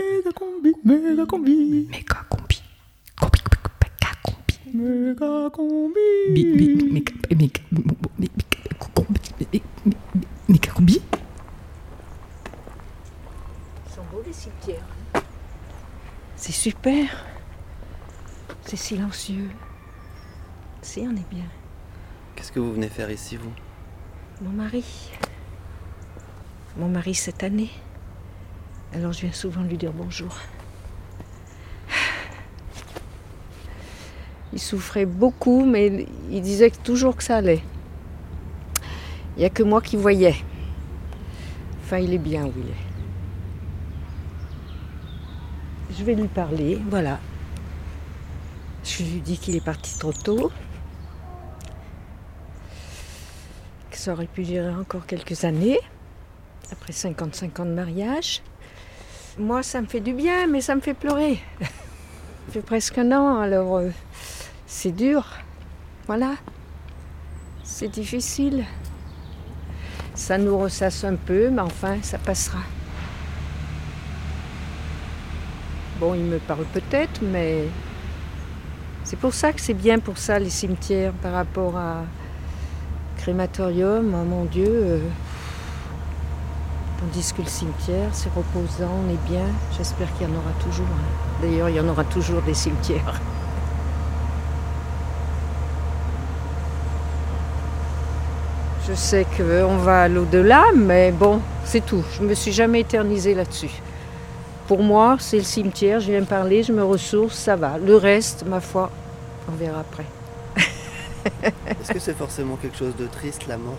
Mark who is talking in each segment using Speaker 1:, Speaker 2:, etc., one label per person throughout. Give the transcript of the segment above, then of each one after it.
Speaker 1: méga combi, méga combi,
Speaker 2: Méga combi. Combi, méga combi.
Speaker 1: méga combi.
Speaker 2: Méga combi. Méga combi.
Speaker 3: Ils sont beaux les cimetières. hein. C'est super. C'est silencieux. Si, on est bien.
Speaker 4: Qu'est-ce que vous venez faire ici, vous?
Speaker 3: Mon mari. Mon mari cette année. Alors je viens souvent lui dire bonjour. Il souffrait beaucoup, mais il disait toujours que ça allait. Il n'y a que moi qui voyais. Enfin, il est bien où il est. Je vais lui parler, voilà. Je lui dis qu'il est parti trop tôt. Que ça aurait pu durer encore quelques années. Après 55 ans de mariage. Moi, ça me fait du bien, mais ça me fait pleurer. Ça fait presque un an, alors euh, c'est dur. Voilà. C'est difficile. Ça nous ressasse un peu, mais enfin, ça passera. Bon, il me parle peut-être, mais c'est pour ça que c'est bien pour ça, les cimetières, par rapport à crématorium. Oh mon Dieu. euh, Tandis que le cimetière, c'est reposant, on est bien. J'espère qu'il y en aura toujours. D'ailleurs, il y en aura toujours des cimetières. Je sais qu'on va à l'au-delà, mais bon, c'est tout. Je ne me suis jamais éternisée là-dessus. Pour moi, c'est le cimetière, je viens parler, je me ressource, ça va. Le reste, ma foi, on verra après.
Speaker 4: Est-ce que c'est forcément quelque chose de triste, la mort?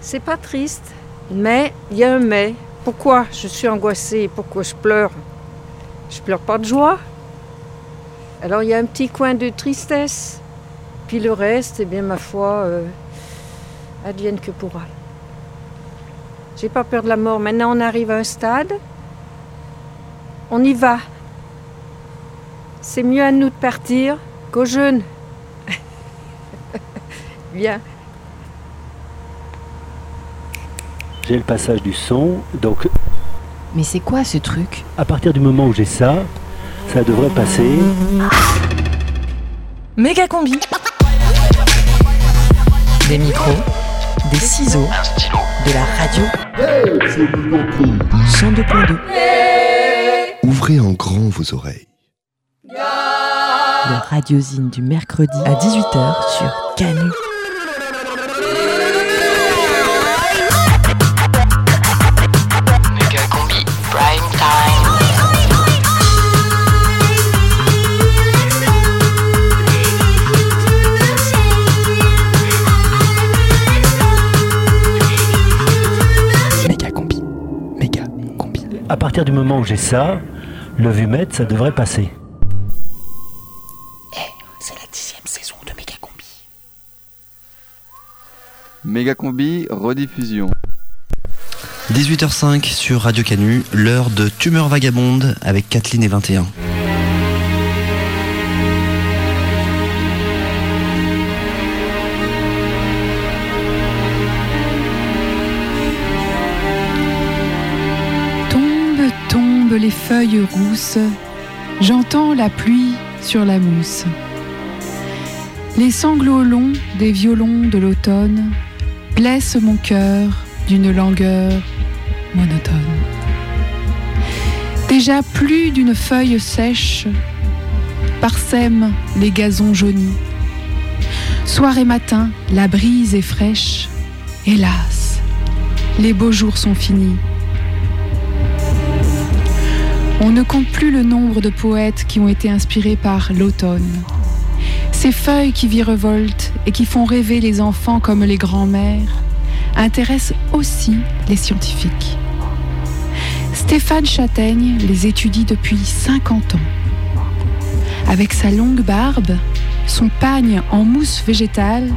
Speaker 3: C'est pas triste, mais il y a un mais. Pourquoi je suis angoissée Pourquoi je pleure? Je pleure pas de joie. Alors il y a un petit coin de tristesse. Puis le reste, eh bien ma foi, euh, advienne que pourra. J'ai pas peur de la mort. Maintenant on arrive à un stade. On y va. C'est mieux à nous de partir qu'aux jeunes. Bien.
Speaker 5: J'ai le passage du son, donc
Speaker 2: Mais c'est quoi ce truc?
Speaker 5: à partir du moment où j'ai ça, ça devrait passer.
Speaker 2: Méga combi. Des micros, des ciseaux, de la radio. 102.2.
Speaker 6: Ouvrez en grand vos oreilles.
Speaker 2: Le radiosine du mercredi à 18h sur Canu.
Speaker 5: À partir du moment où j'ai ça, le vumètre, ça devrait passer.
Speaker 2: C'est la dixième saison de Méga combi.
Speaker 7: Méga combi rediffusion.
Speaker 4: 18h05 sur Radio Canu, l'heure de Tumeur Vagabonde avec Kathleen et 21.
Speaker 8: Les feuilles rousses, j'entends la pluie sur la mousse. Les sanglots longs des violons de l'automne blessent mon cœur d'une langueur monotone. Déjà plus d'une feuille sèche parsème les gazons jaunis. Soir et matin, la brise est fraîche. Hélas, les beaux jours sont finis. On ne compte plus le nombre de poètes qui ont été inspirés par l'automne. Ces feuilles qui virevoltent et qui font rêver les enfants comme les grands-mères intéressent aussi les scientifiques. Stéphane Châtaigne les étudie depuis 50 ans. Avec sa longue barbe, son pagne en mousse végétale,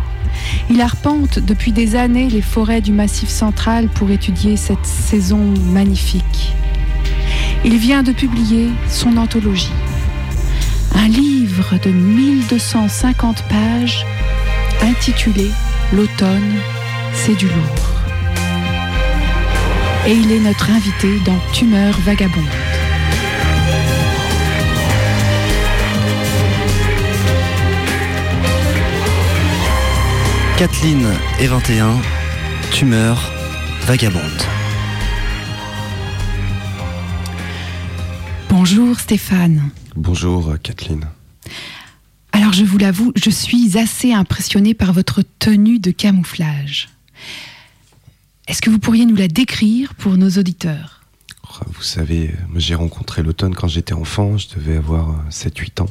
Speaker 8: il arpente depuis des années les forêts du Massif central pour étudier cette saison magnifique. Il vient de publier son anthologie, un livre de 1250 pages intitulé L'automne, c'est du lourd. Et il est notre invité dans Tumeur vagabonde.
Speaker 9: Kathleen et 21, Tumeur vagabonde.
Speaker 8: Bonjour Stéphane.
Speaker 6: Bonjour euh, Kathleen.
Speaker 8: Alors je vous l'avoue, je suis assez impressionnée par votre tenue de camouflage. Est-ce que vous pourriez nous la décrire pour nos auditeurs?
Speaker 6: Oh, Vous savez, euh, j'ai rencontré l'automne quand j'étais enfant, je devais avoir euh, 7-8 ans.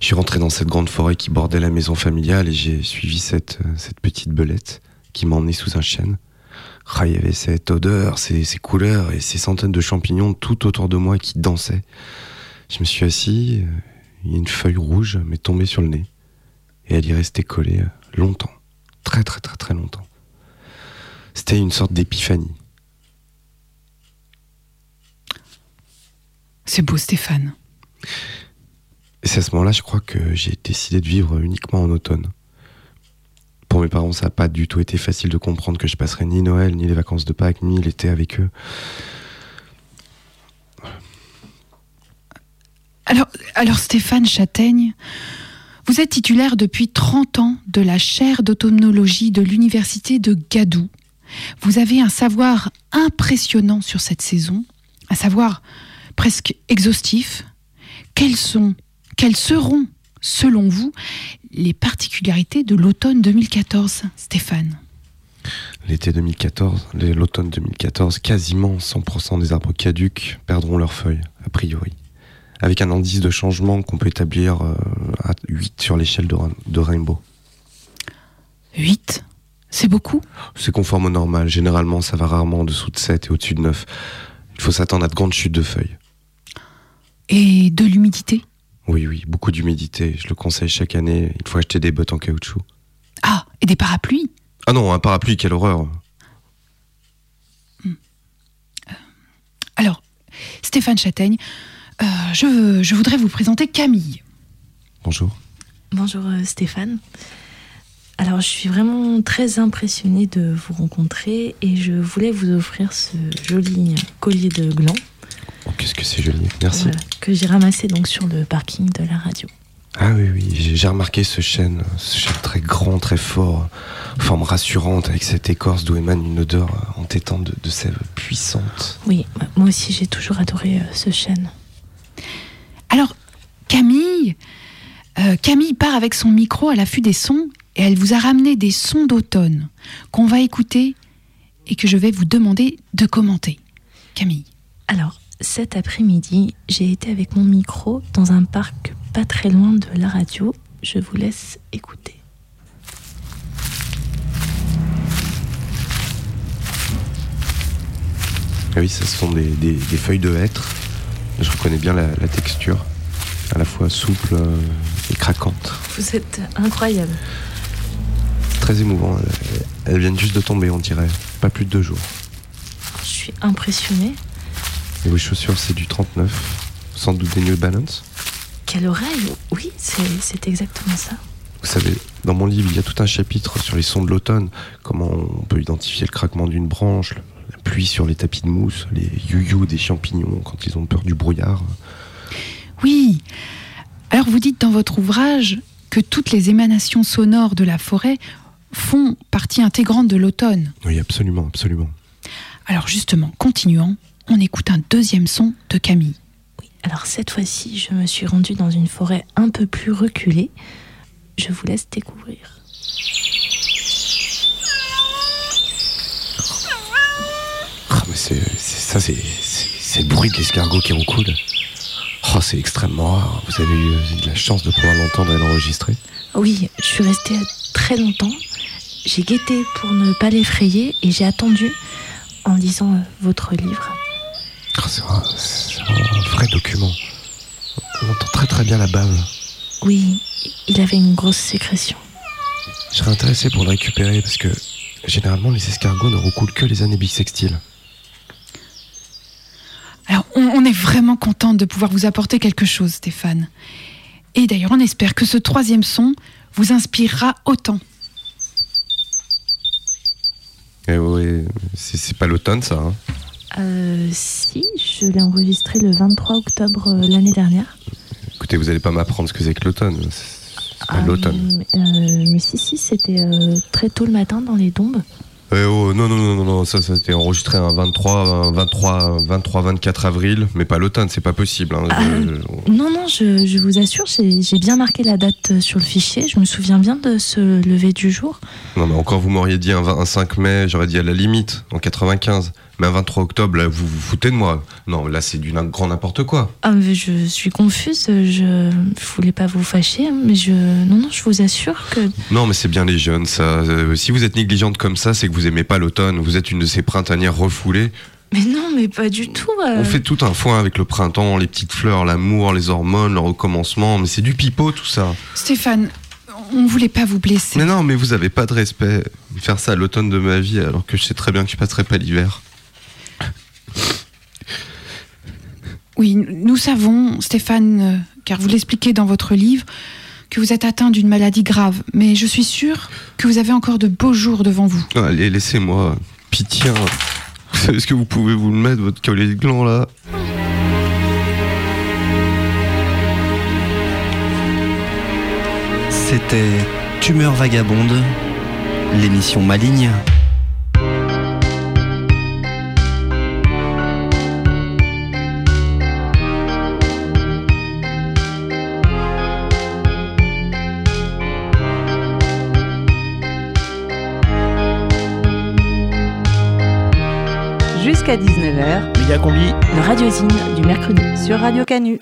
Speaker 6: Je suis rentré dans cette grande forêt qui bordait la maison familiale et j'ai suivi cette, euh, cette petite belette qui m'a emmené sous un chêne. Ah, il y avait cette odeur, ces, ces couleurs et ces centaines de champignons tout autour de moi qui dansaient. Je me suis assis, euh, une feuille rouge m'est tombée sur le nez et elle y restait collée euh, longtemps, très très très très longtemps. C'était une sorte d'épiphanie.
Speaker 8: C'est beau Stéphane.
Speaker 6: Et c'est à ce moment-là, je crois que j'ai décidé de vivre uniquement en automne. Pour mes parents, ça n'a pas du tout été facile de comprendre que je passerais ni Noël, ni les vacances de Pâques, ni l'été avec eux.
Speaker 8: Alors, alors Stéphane Châtaigne, vous êtes titulaire depuis 30 ans de la chaire d'automnologie de l'université de Gadou. Vous avez un savoir impressionnant sur cette saison, un savoir presque exhaustif. Quelles sont, quelles seront, selon vous, les particularités de l'automne 2014, Stéphane
Speaker 6: L'été 2014, les- l'automne 2014, quasiment 100% des arbres caducs perdront leurs feuilles, a priori. Avec un indice de changement qu'on peut établir euh, à 8 sur l'échelle de Rainbow.
Speaker 8: 8 C'est beaucoup?
Speaker 6: C'est conforme au normal. Généralement, ça va rarement en dessous de 7 et au-dessus de 9. Il faut s'attendre à de grandes chutes de feuilles.
Speaker 8: Et de l'humidité?
Speaker 6: Oui, oui, beaucoup d'humidité. Je le conseille chaque année. Il faut acheter des bottes en caoutchouc.
Speaker 8: Ah, et des parapluies?
Speaker 6: Ah non, un parapluie, quelle horreur.
Speaker 8: Alors, Stéphane Châtaigne, euh, je, je voudrais vous présenter Camille.
Speaker 6: Bonjour.
Speaker 10: Bonjour euh, Stéphane. Alors je suis vraiment très impressionnée de vous rencontrer et je voulais vous offrir ce joli collier de gland
Speaker 6: Oh, Qu'est-ce que c'est joli. Merci.
Speaker 10: voilà, que j'ai ramassé donc sur le parking de la radio.
Speaker 6: Ah oui, oui, j'ai remarqué ce chêne, ce chêne très grand, très fort, forme rassurante, avec cette écorce d'où émane une odeur entêtante de, de sève puissante.
Speaker 10: Oui, moi aussi j'ai toujours adoré euh, ce chêne.
Speaker 8: Alors, Camille, euh, Camille part avec son micro à l'affût des sons et elle vous a ramené des sons d'automne qu'on va écouter et que je vais vous demander de commenter. Camille.
Speaker 10: Alors cet après-midi, j'ai été avec mon micro dans un parc pas très loin de la radio. Je vous laisse écouter.
Speaker 6: Ah oui, ce sont des, des- des feuilles de hêtre. Je reconnais bien la, la texture, à la fois souple euh, et craquante.
Speaker 10: Vous êtes incroyable.
Speaker 6: Très émouvant. Elles viennent juste de tomber, on dirait. Pas plus de deux jours.
Speaker 10: Je suis impressionnée.
Speaker 6: Et vos chaussures, c'est du 39, sans doute des New Balance.
Speaker 10: Quelle oreille Oui, c'est exactement ça.
Speaker 6: Vous savez, dans mon livre, il y a tout un chapitre sur les sons de l'automne, comment on peut identifier le craquement d'une branche, la pluie sur les tapis de mousse, les you des champignons quand ils ont peur du brouillard.
Speaker 8: Oui. Alors vous dites dans votre ouvrage que toutes les émanations sonores de la forêt font partie intégrante de l'automne.
Speaker 6: Oui, absolument, absolument.
Speaker 8: Alors justement, continuons, on écoute un deuxième son de Camille.
Speaker 10: Alors cette fois-ci, je me suis rendue dans une forêt un peu plus reculée. Je vous laisse découvrir.
Speaker 6: Ah, mais c'est, c'est- ça, c'est, c'est, c'est le bruit de l'escargot qui roucoule. Oh, c'est extrêmement rare. Vous avez eu de la chance de pouvoir l'entendre et l'enregistrer.
Speaker 10: Oui, je suis restée très longtemps. J'ai guetté pour ne pas l'effrayer et j'ai attendu en lisant euh, votre livre.
Speaker 6: C'est, un, vrai document. On entend très très bien la bave.
Speaker 10: Oui, il avait une grosse sécrétion.
Speaker 6: Je serais intéressé pour le récupérer parce que généralement les escargots ne roucoulent que les années bissextiles.
Speaker 8: Alors on, on est vraiment contente de pouvoir vous apporter quelque chose, Stéphane. Et d'ailleurs, on espère que ce troisième son vous inspirera autant.
Speaker 6: Eh c'est, c'est pas l'automne ça. Hein.
Speaker 10: Euh, si, je l'ai enregistré le 23 octobre euh, l'année dernière.
Speaker 6: Écoutez, vous allez pas m'apprendre ce que c'est que l'automne. C'est- pas l'automne.
Speaker 11: Euh, mais si, si, c'était très tôt le matin dans les dombes.
Speaker 6: Eh oh, non, non, non, non, ça, ça a été enregistré un 23, un 23, 23, 24 avril, mais pas l'automne, c'est pas possible. hein.
Speaker 11: Ah,
Speaker 6: Je-
Speaker 11: Non, non, je, je vous assure, j'ai bien marqué la date sur le fichier. Je me souviens bien de ce lever du jour.
Speaker 6: Non, mais encore, vous m'auriez dit un, 20 un 5 mai, j'aurais dit à la limite, en 95. Mais un 23 octobre, là, vous vous foutez de moi. Non, là, c'est du grand n'importe quoi.
Speaker 11: Ah, mais je suis confuse. Je, je voulais pas vous fâcher, hein, mais je, non, non, je vous assure que
Speaker 6: Non, mais c'est bien les jeunes, ça. Euh, si vous êtes négligente comme ça, c'est que vous aimez pas l'automne. Vous êtes une de ces printanières refoulées.
Speaker 11: Mais non, mais pas du tout. euh.
Speaker 6: On fait tout un foin avec le printemps, les petites fleurs, l'amour, les hormones, le recommencement. Mais c'est du pipeau, tout ça.
Speaker 8: Stéphane, on voulait pas vous blesser.
Speaker 6: Mais non, mais vous avez pas de respect. Faire ça à l'automne de ma vie, alors que je sais très bien que je passerai pas l'hiver.
Speaker 8: Oui, nous savons, Stéphane, euh, car vous l'expliquez dans votre livre, que vous êtes atteint d'une maladie grave. Mais je suis sûre que vous avez encore de beaux jours devant vous.
Speaker 6: Allez, laissez-moi. Pitié. hein. Vous savez ce que vous pouvez vous le mettre, votre collier de gland, là?
Speaker 4: C'était Tumeur vagabonde, l'émission maligne.
Speaker 12: Jusqu'à 19h,
Speaker 5: Méga combi.
Speaker 11: le radiosine du mercredi.
Speaker 12: sur Radio Canu.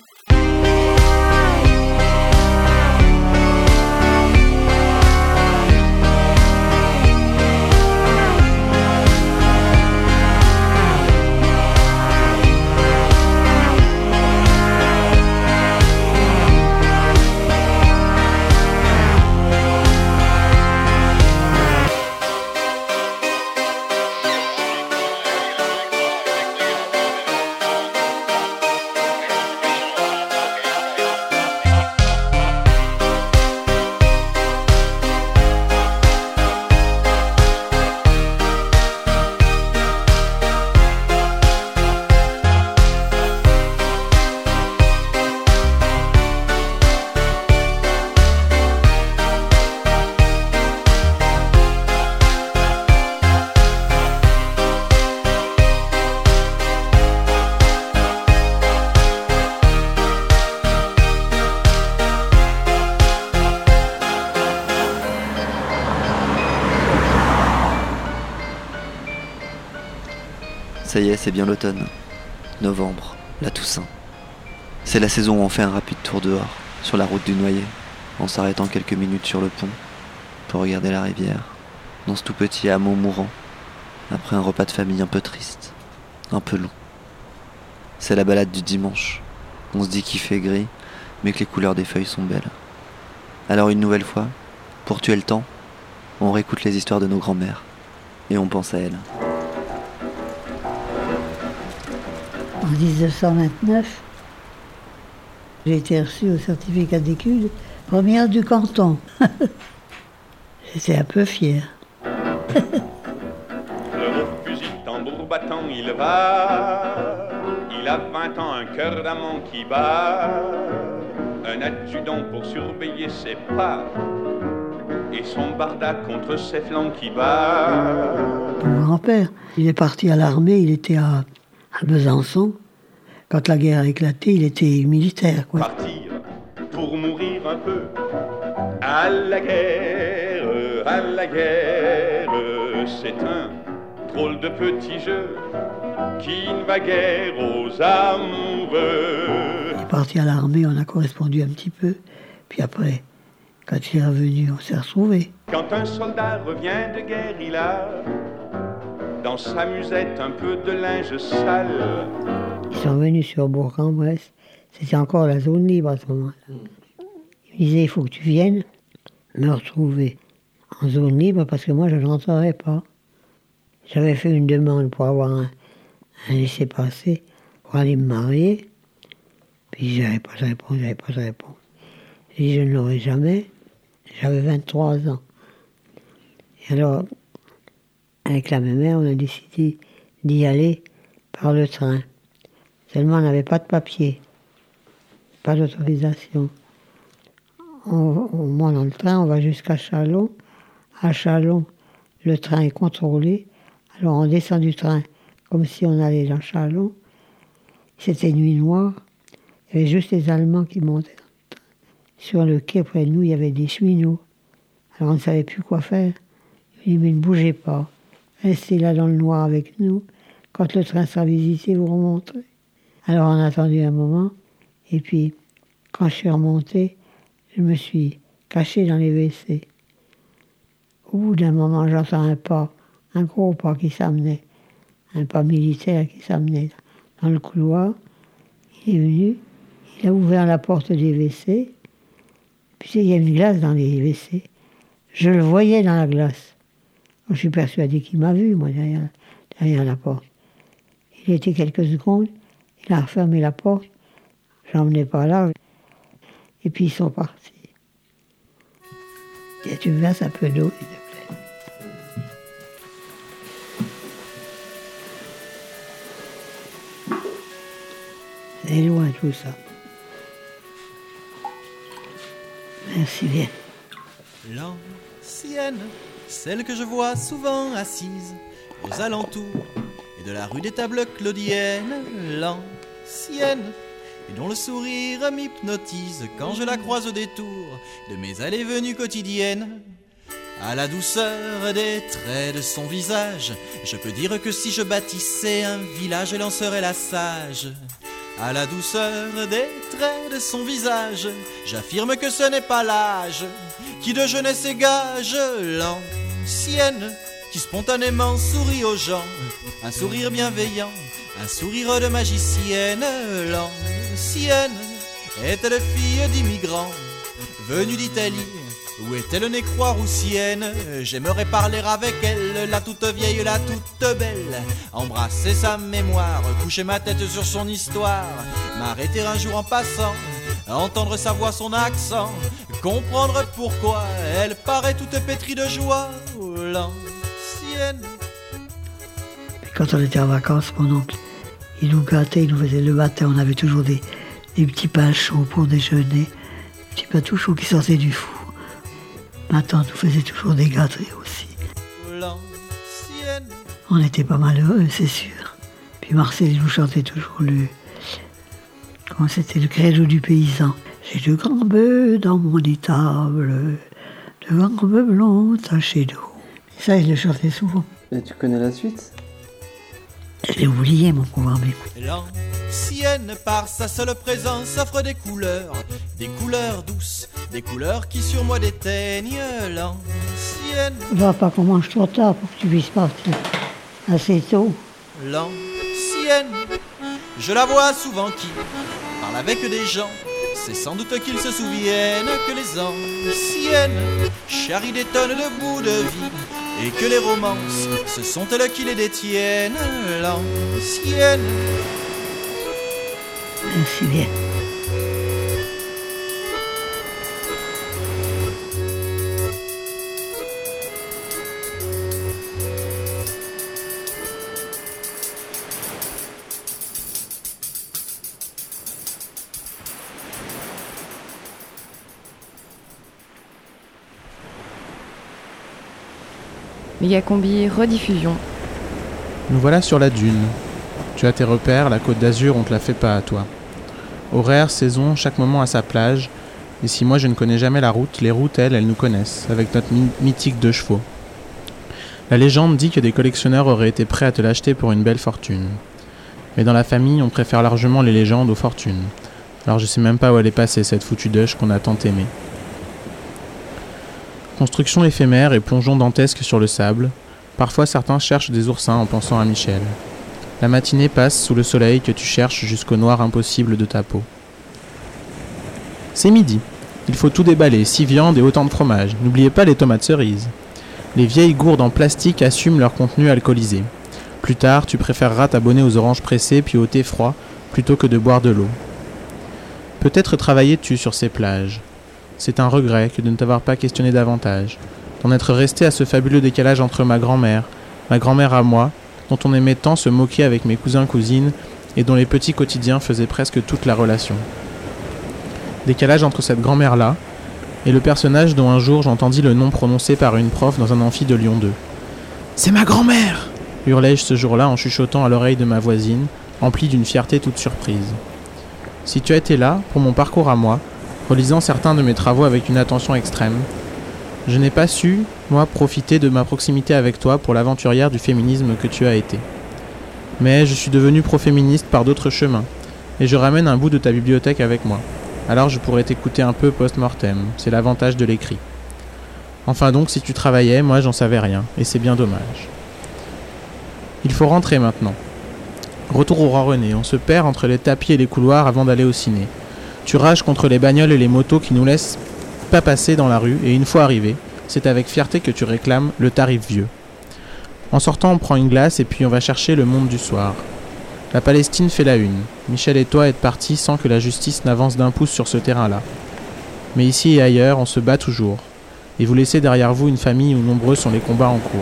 Speaker 4: Ça y est, c'est bien l'automne. Novembre, la Toussaint. C'est la saison où on fait un rapide tour dehors, sur la route du Noyer, en s'arrêtant quelques minutes sur le pont, pour regarder la rivière, dans ce tout petit hameau mourant, après un repas de famille un peu triste, un peu long. C'est la balade du dimanche. On se dit qu'il fait gris, mais que les couleurs des feuilles sont belles. Alors une nouvelle fois, pour tuer le temps, on réécoute les histoires de nos grands-mères, et on pense à elles.
Speaker 13: 1929, j'ai été reçue au certificat d'études première du canton. J'étais un peu fière.
Speaker 14: Le fusil tambour battant, il va. Il a 20 ans, un cœur d'amant qui bat. Un adjudant pour surveiller ses pas. Et son barda contre ses flancs qui bat.
Speaker 13: Mon grand-père, il est parti à l'armée, il était à, à Besançon. Quand la guerre a éclaté, il était militaire. Quoi.
Speaker 14: Partir pour mourir un peu. À la guerre, à la guerre, c'est un drôle de petit jeu qui ne va guère aux amoureux.
Speaker 13: Il est parti à l'armée, on a correspondu un petit peu. Puis après, quand il est revenu, on s'est retrouvés.
Speaker 14: Quand un soldat revient de guerre, il a dans sa musette un peu de linge sale.
Speaker 13: Ils sont venus sur Bourg-en-Bresse. C'était encore la zone libre à ce moment-là. Ils me disaient, il faut que tu viennes me retrouver en zone libre parce que moi, je ne rentrerai pas. J'avais fait une demande pour avoir un, un laissez-passer pour aller me marier. Puis j'avais pas de réponse, j'avais pas de réponse. J'ai dit, je ne l'aurai jamais. J'avais 23 ans. Et alors, avec la même mère, on a décidé d'y aller par le train. Seulement, on n'avait pas de papier, pas d'autorisation. on, on monte dans le train, on va jusqu'à Chalon. À Chalon, le train est contrôlé. Alors on descend du train comme si on allait dans Chalon. C'était nuit noire. Il y avait juste les Allemands qui montaient. Sur le quai près de nous, il y avait des cheminots. Alors on ne savait plus quoi faire. Il dit, mais ne bougez pas. Restez là dans le noir avec nous. Quand le train sera visité, vous remonterez. Alors on a attendu un moment. Et puis, quand je suis remontée, je me suis cachée dans les WC. Au bout d'un moment, j'entends un pas, un gros pas qui s'amenait, un pas militaire qui s'amenait dans le couloir. Il est venu, il a ouvert la porte des WC, puis il y a une glace dans les WC. Je le voyais dans la glace. Je suis persuadée qu'il m'a vu, moi, derrière la porte. Il était quelques secondes, il a refermé la porte, j'emmenais pas là, et puis ils sont partis. Tu me verses un peu d'eau, s'il te plaît. C'est loin tout ça. Merci bien.
Speaker 15: L'ancienne, celle que je vois souvent assise aux alentours de la rue des tables claudiennes. L'ancienne, et dont le sourire m'hypnotise quand je la croise au détour de mes allées-venues quotidiennes. À la douceur des traits de son visage, je peux dire que si je bâtissais un village, elle en serait la sage. À la douceur des traits de son visage, j'affirme que ce n'est pas l'âge qui de jeunesse égage l'ancienne, qui spontanément sourit aux gens, un sourire bienveillant, un sourire de magicienne. L'ancienne est-elle fille d'immigrants venue d'Italie? Où est-elle née croix-roussienne J'aimerais parler avec elle, la toute vieille, la toute belle. Embrasser sa mémoire, coucher ma tête sur son histoire. M'arrêter un jour en passant, entendre sa voix, son accent. Comprendre pourquoi elle paraît toute pétrie de joie.
Speaker 13: Quand on était en vacances, mon oncle, il nous gâtait, il nous faisait le matin, on avait toujours des, des petits pains chauds pour déjeuner, des petits pains tout chauds qui sortaient du four. Ma tante nous faisait toujours des gâteries aussi. On était pas malheureux, c'est sûr. Puis Marcel il nous chantait toujours le. Comment c'était le credo du paysan. J'ai de grands bœufs dans mon étable, de grands bœufs blonds tachés d'eau. Ça, il le chantait souvent.
Speaker 16: Et tu connais la suite?
Speaker 13: Je l'ai oublié, mon pauvre mais
Speaker 15: L'ancienne, par sa seule présence, offre des couleurs, des couleurs douces, des couleurs qui sur moi déteignent. L'ancienne,
Speaker 13: Va pas qu'on mange trop tard pour que tu puisses partir assez tôt.
Speaker 15: l'ancienne, je la vois souvent qui parle avec des gens. C'est sans doute qu'ils se souviennent que les anciennes charrient des tonnes de bouts de vie et que les romances, ce sont elles qui les détiennent. L'ancienne.
Speaker 13: Merci bien.
Speaker 2: Mégacombi rediffusion.
Speaker 17: Nous voilà sur la dune. Tu as tes repères, la côte d'Azur, on te la fait pas à toi. Horaire, saison, chaque moment à sa plage. Et si moi je ne connais jamais la route, les routes, elles, elles nous connaissent, avec notre my- mythique deux chevaux. La légende dit que des collectionneurs auraient été prêts à te l'acheter pour une belle fortune. Mais dans la famille, on préfère largement les légendes aux fortunes. Alors je sais même pas où elle est passée, cette foutue deuche qu'on a tant aimée. Construction éphémère et plongeon dantesque sur le sable. Parfois certains cherchent des oursins en pensant à Michel. La matinée passe sous le soleil que tu cherches jusqu'au noir impossible de ta peau. C'est midi. Il faut tout déballer, six viandes et autant de fromage. N'oubliez pas les tomates cerises. Les vieilles gourdes en plastique assument leur contenu alcoolisé. Plus tard, tu préféreras t'abonner aux oranges pressées puis au thé froid plutôt que de boire de l'eau. Peut-être travaillais-tu sur ces plages. C'est un regret que de ne t'avoir pas questionné davantage, d'en être resté à ce fabuleux décalage entre ma grand-mère, ma grand-mère à moi, dont on aimait tant se moquer avec mes cousins-cousines et dont les petits quotidiens faisaient presque toute la relation. Décalage entre cette grand-mère-là, et le personnage dont un jour j'entendis le nom prononcé par une prof dans un amphi de Lyon 2. C'est ma grand-mère hurlai-je ce jour-là en chuchotant à l'oreille de ma voisine, empli d'une fierté toute surprise. Si tu as été là, pour mon parcours à moi, relisant certains de mes travaux avec une attention extrême, je n'ai pas su, moi, profiter de ma proximité avec toi pour l'aventurière du féminisme que tu as été. Mais je suis devenu pro-féministe par d'autres chemins, et je ramène un bout de ta bibliothèque avec moi. Alors je pourrais t'écouter un peu post-mortem, c'est l'avantage de l'écrit. Enfin donc, si tu travaillais, moi j'en savais rien, et c'est bien dommage. Il faut rentrer maintenant. Retour au roi René, on se perd entre les tapis et les couloirs avant d'aller au ciné. Tu rages contre les bagnoles et les motos qui nous laissent pas passer dans la rue, et une fois arrivé, c'est avec fierté que tu réclames le tarif vieux. En sortant, on prend une glace et puis on va chercher le monde du soir. La Palestine fait la une. Michel et toi êtes partis sans que la justice n'avance d'un pouce sur ce terrain-là. Mais ici et ailleurs, on se bat toujours. Et vous laissez derrière vous une famille où nombreux sont les combats en cours.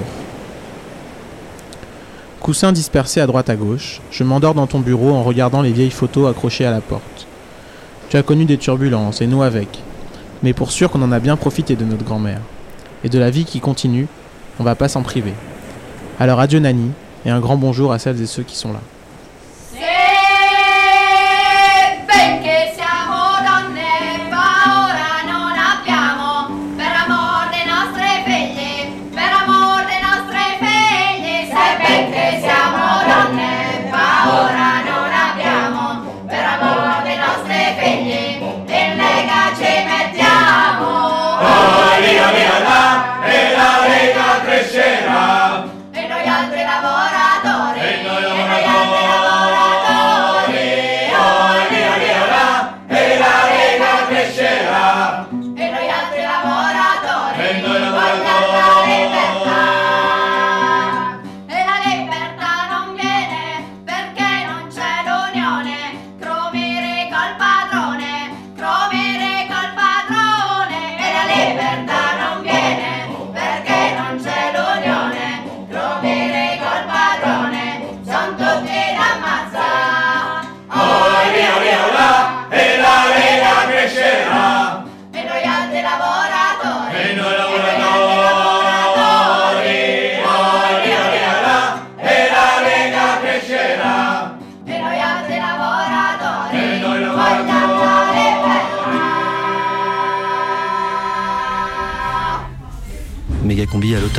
Speaker 17: Coussins dispersés à droite à gauche, je m'endors dans ton bureau en regardant les vieilles photos accrochées à la porte. Tu as connu des turbulences, et nous avec. Mais pour sûr qu'on en a bien profité de notre grand-mère. Et de la vie qui continue, on va pas s'en priver. Alors adieu Nani, et un grand bonjour à celles et ceux qui sont là.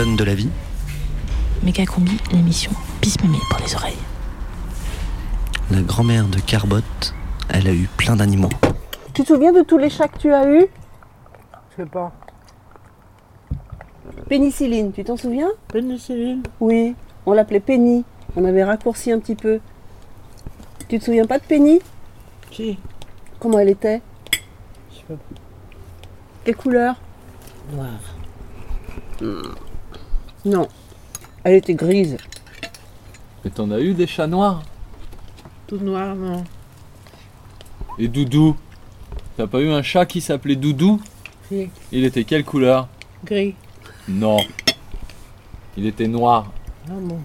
Speaker 4: L'automne de la vie.
Speaker 11: Méga combi, l'émission pisse mémé pour les oreilles.
Speaker 4: La grand-mère de Carbotte, elle a eu plein d'animaux.
Speaker 12: Tu te souviens de tous les chats que tu as eus?
Speaker 18: Je sais pas.
Speaker 12: Pénicilline, tu t'en souviens?
Speaker 18: Pénicilline
Speaker 12: Oui, on l'appelait Penny. On avait raccourci un petit peu. Tu te souviens pas de Penny?
Speaker 18: Si.
Speaker 12: Comment elle était?
Speaker 18: Je sais pas.
Speaker 12: Quelle couleur?
Speaker 18: Noir.
Speaker 12: Non. Elle était grise.
Speaker 7: Mais t'en as eu des chats noirs
Speaker 18: Tout noir, non.
Speaker 7: Et Doudou T'as pas eu un chat qui s'appelait Doudou
Speaker 18: Si.
Speaker 7: Il était quelle couleur
Speaker 18: Gris.
Speaker 7: Non. Il était noir.
Speaker 18: Ah bon.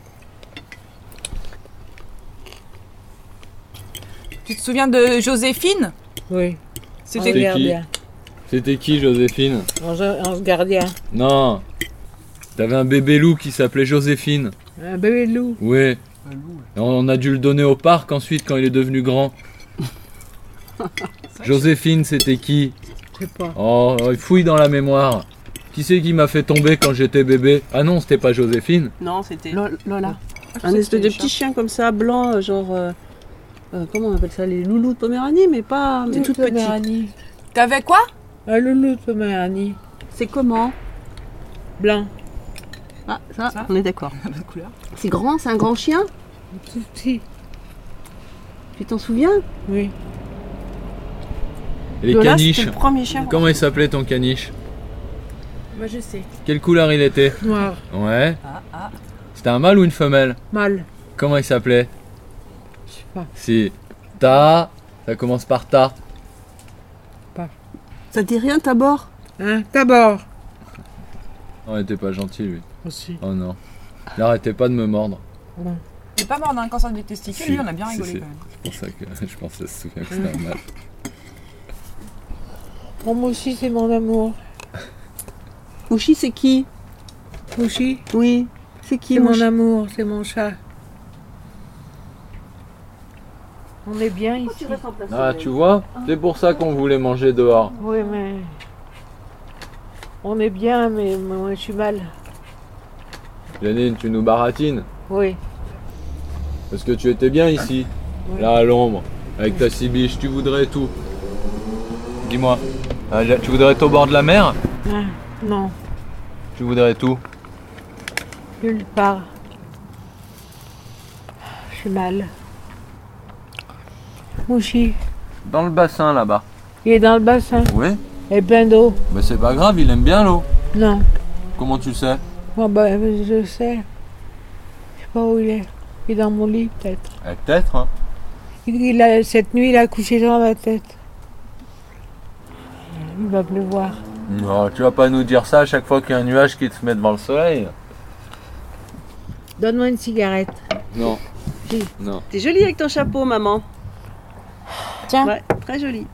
Speaker 2: Tu te souviens de Joséphine?
Speaker 18: Oui.
Speaker 2: C'était
Speaker 18: Ange
Speaker 7: qui
Speaker 18: gardien.
Speaker 7: C'était qui Joséphine?
Speaker 18: Ange, ange gardien.
Speaker 7: Non. T'avais un bébé loup qui s'appelait Joséphine.
Speaker 18: Un bébé loup.
Speaker 7: Oui. Et On a dû le donner au parc ensuite quand il est devenu grand. Joséphine, c'était qui
Speaker 18: Je sais pas.
Speaker 7: Oh, il fouille dans la mémoire. Qui c'est qui m'a fait tomber quand j'étais bébé Ah non, c'était pas Joséphine.
Speaker 12: Non, c'était
Speaker 18: Lola.
Speaker 12: un espèce de petit chien comme ça, blanc, euh, genre. euh, euh, comment on appelle ça Les loulous de Poméranie, mais pas. Mais toute petite.
Speaker 18: Poméranie.
Speaker 2: T'avais quoi?
Speaker 18: Un loulou de Poméranie.
Speaker 12: C'est comment?
Speaker 18: Blanc.
Speaker 12: Ah, ça, on est d'accord. C'est grand, c'est un grand chien
Speaker 18: Tout petit.
Speaker 12: Tu t'en souviens
Speaker 18: Oui.
Speaker 7: Et les
Speaker 12: Lola,
Speaker 7: caniches.
Speaker 12: le premier chien.
Speaker 7: Comment il s'appelait ton caniche
Speaker 18: Moi je sais.
Speaker 7: Quelle couleur il était
Speaker 18: Noir.
Speaker 7: Ouais.
Speaker 2: Ah, ah.
Speaker 7: C'était un mâle ou une femelle
Speaker 18: Mâle.
Speaker 7: Comment il s'appelait
Speaker 18: Je sais pas.
Speaker 7: Si. Ta. Ça commence par ta.
Speaker 12: Ça te dit rien, Tabor
Speaker 18: Hein D'abord.
Speaker 7: Oh, il était pas gentil lui.
Speaker 18: Aussi.
Speaker 7: Oh non. Il arrêtait pas de me mordre.
Speaker 18: Non.
Speaker 2: T'es pas mort d'un cancer des testicules,
Speaker 7: Si,
Speaker 2: lui on a bien rigolé
Speaker 7: si.
Speaker 2: quand même.
Speaker 7: C'est pour ça que je pense qu'elle se souvient que c'était un mâle.
Speaker 18: Bon, moi aussi c'est mon amour.
Speaker 12: Mouchi, c'est qui?
Speaker 18: Mouchi
Speaker 12: Oui. C'est qui
Speaker 18: C'est mon amour, c'est mon chat. On est bien ici.
Speaker 7: Ah, tu vois C'est pour ça qu'on voulait manger dehors.
Speaker 18: Oui, mais. On est bien, mais moi je suis mal.
Speaker 7: Janine, tu nous baratines
Speaker 18: Oui.
Speaker 7: Parce que tu étais bien ici,
Speaker 18: Oui.
Speaker 7: là à l'ombre, avec ta cibiche, tu voudrais tout. Dis-moi, là, tu voudrais être au bord de la mer?
Speaker 18: Ah, non,
Speaker 7: Tu voudrais tout?
Speaker 18: Nulle part. Je suis mal. Mouchi,
Speaker 7: Dans le bassin là-bas.
Speaker 18: il est dans le bassin.
Speaker 7: Oui
Speaker 18: Et plein d'eau.
Speaker 7: Mais c'est pas grave, il aime bien l'eau.
Speaker 18: Non.
Speaker 7: Comment tu sais?
Speaker 18: Bon, ben, je sais. Je sais pas où il est. Il est dans mon lit, peut-être.
Speaker 7: Eh, Peut-être, hein.
Speaker 18: Il, il a, cette nuit, il a couché dans ma tête. Il va pleuvoir.
Speaker 7: Non, tu vas pas nous dire ça à chaque fois qu'il y a un nuage qui te met devant le soleil.
Speaker 18: Donne-moi une cigarette.
Speaker 7: Non.
Speaker 18: Si.
Speaker 7: Non.
Speaker 12: T'es jolie avec ton chapeau, maman.
Speaker 18: Tiens.
Speaker 12: Ouais, très jolie.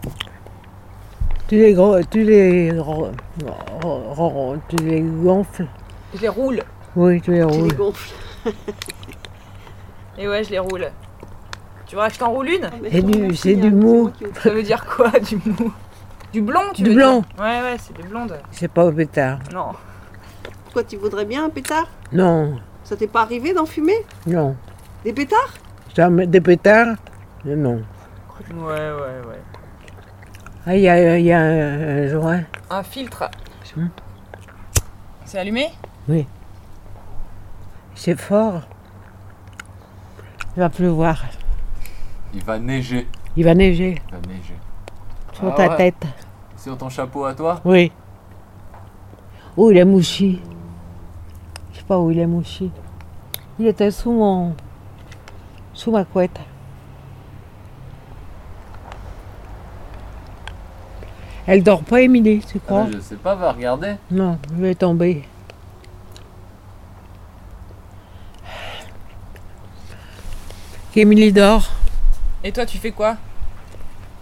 Speaker 18: Tu les, gros, tu les, tu les gonfles.
Speaker 2: Je les roule.
Speaker 18: Oui, tu les
Speaker 12: Tu
Speaker 18: roules.
Speaker 12: les gonfles.
Speaker 2: Et ouais, je les roule. Tu vois, je t'en roule une
Speaker 18: C'est du, c'est du mou.
Speaker 2: Ça veut dire quoi, du mou? Du blond, tu
Speaker 18: Du
Speaker 2: veux
Speaker 18: blond.
Speaker 2: dire? Ouais, ouais, c'est des blondes.
Speaker 18: C'est pas au pétard.
Speaker 2: Non.
Speaker 12: Pourquoi tu voudrais bien un pétard?
Speaker 18: Non,
Speaker 12: Ça t'est pas arrivé d'en fumer?
Speaker 18: Non.
Speaker 12: Des pétards?
Speaker 18: Jamais des pétards? Non.
Speaker 2: Ouais, ouais, ouais.
Speaker 18: Ah, il y a, il y a un, un joint.
Speaker 2: Un filtre.
Speaker 18: Hmm.
Speaker 2: C'est allumé?
Speaker 18: Oui. C'est fort. Il va pleuvoir.
Speaker 7: Il va neiger.
Speaker 18: Il va neiger
Speaker 7: Il va neiger.
Speaker 18: sur
Speaker 7: Ah
Speaker 18: ta
Speaker 7: ouais
Speaker 18: tête.
Speaker 7: Sur ton chapeau à toi?
Speaker 18: Oui. Où il est mouchi Je sais pas où il est mouchi. Il était sous mon. sous ma couette. Elle dort pas, Émilie, tu
Speaker 7: Ah,
Speaker 18: crois?
Speaker 7: Je sais pas, va regarder.
Speaker 18: Non, je vais tomber. Émilie dort.
Speaker 2: Et toi, tu fais quoi?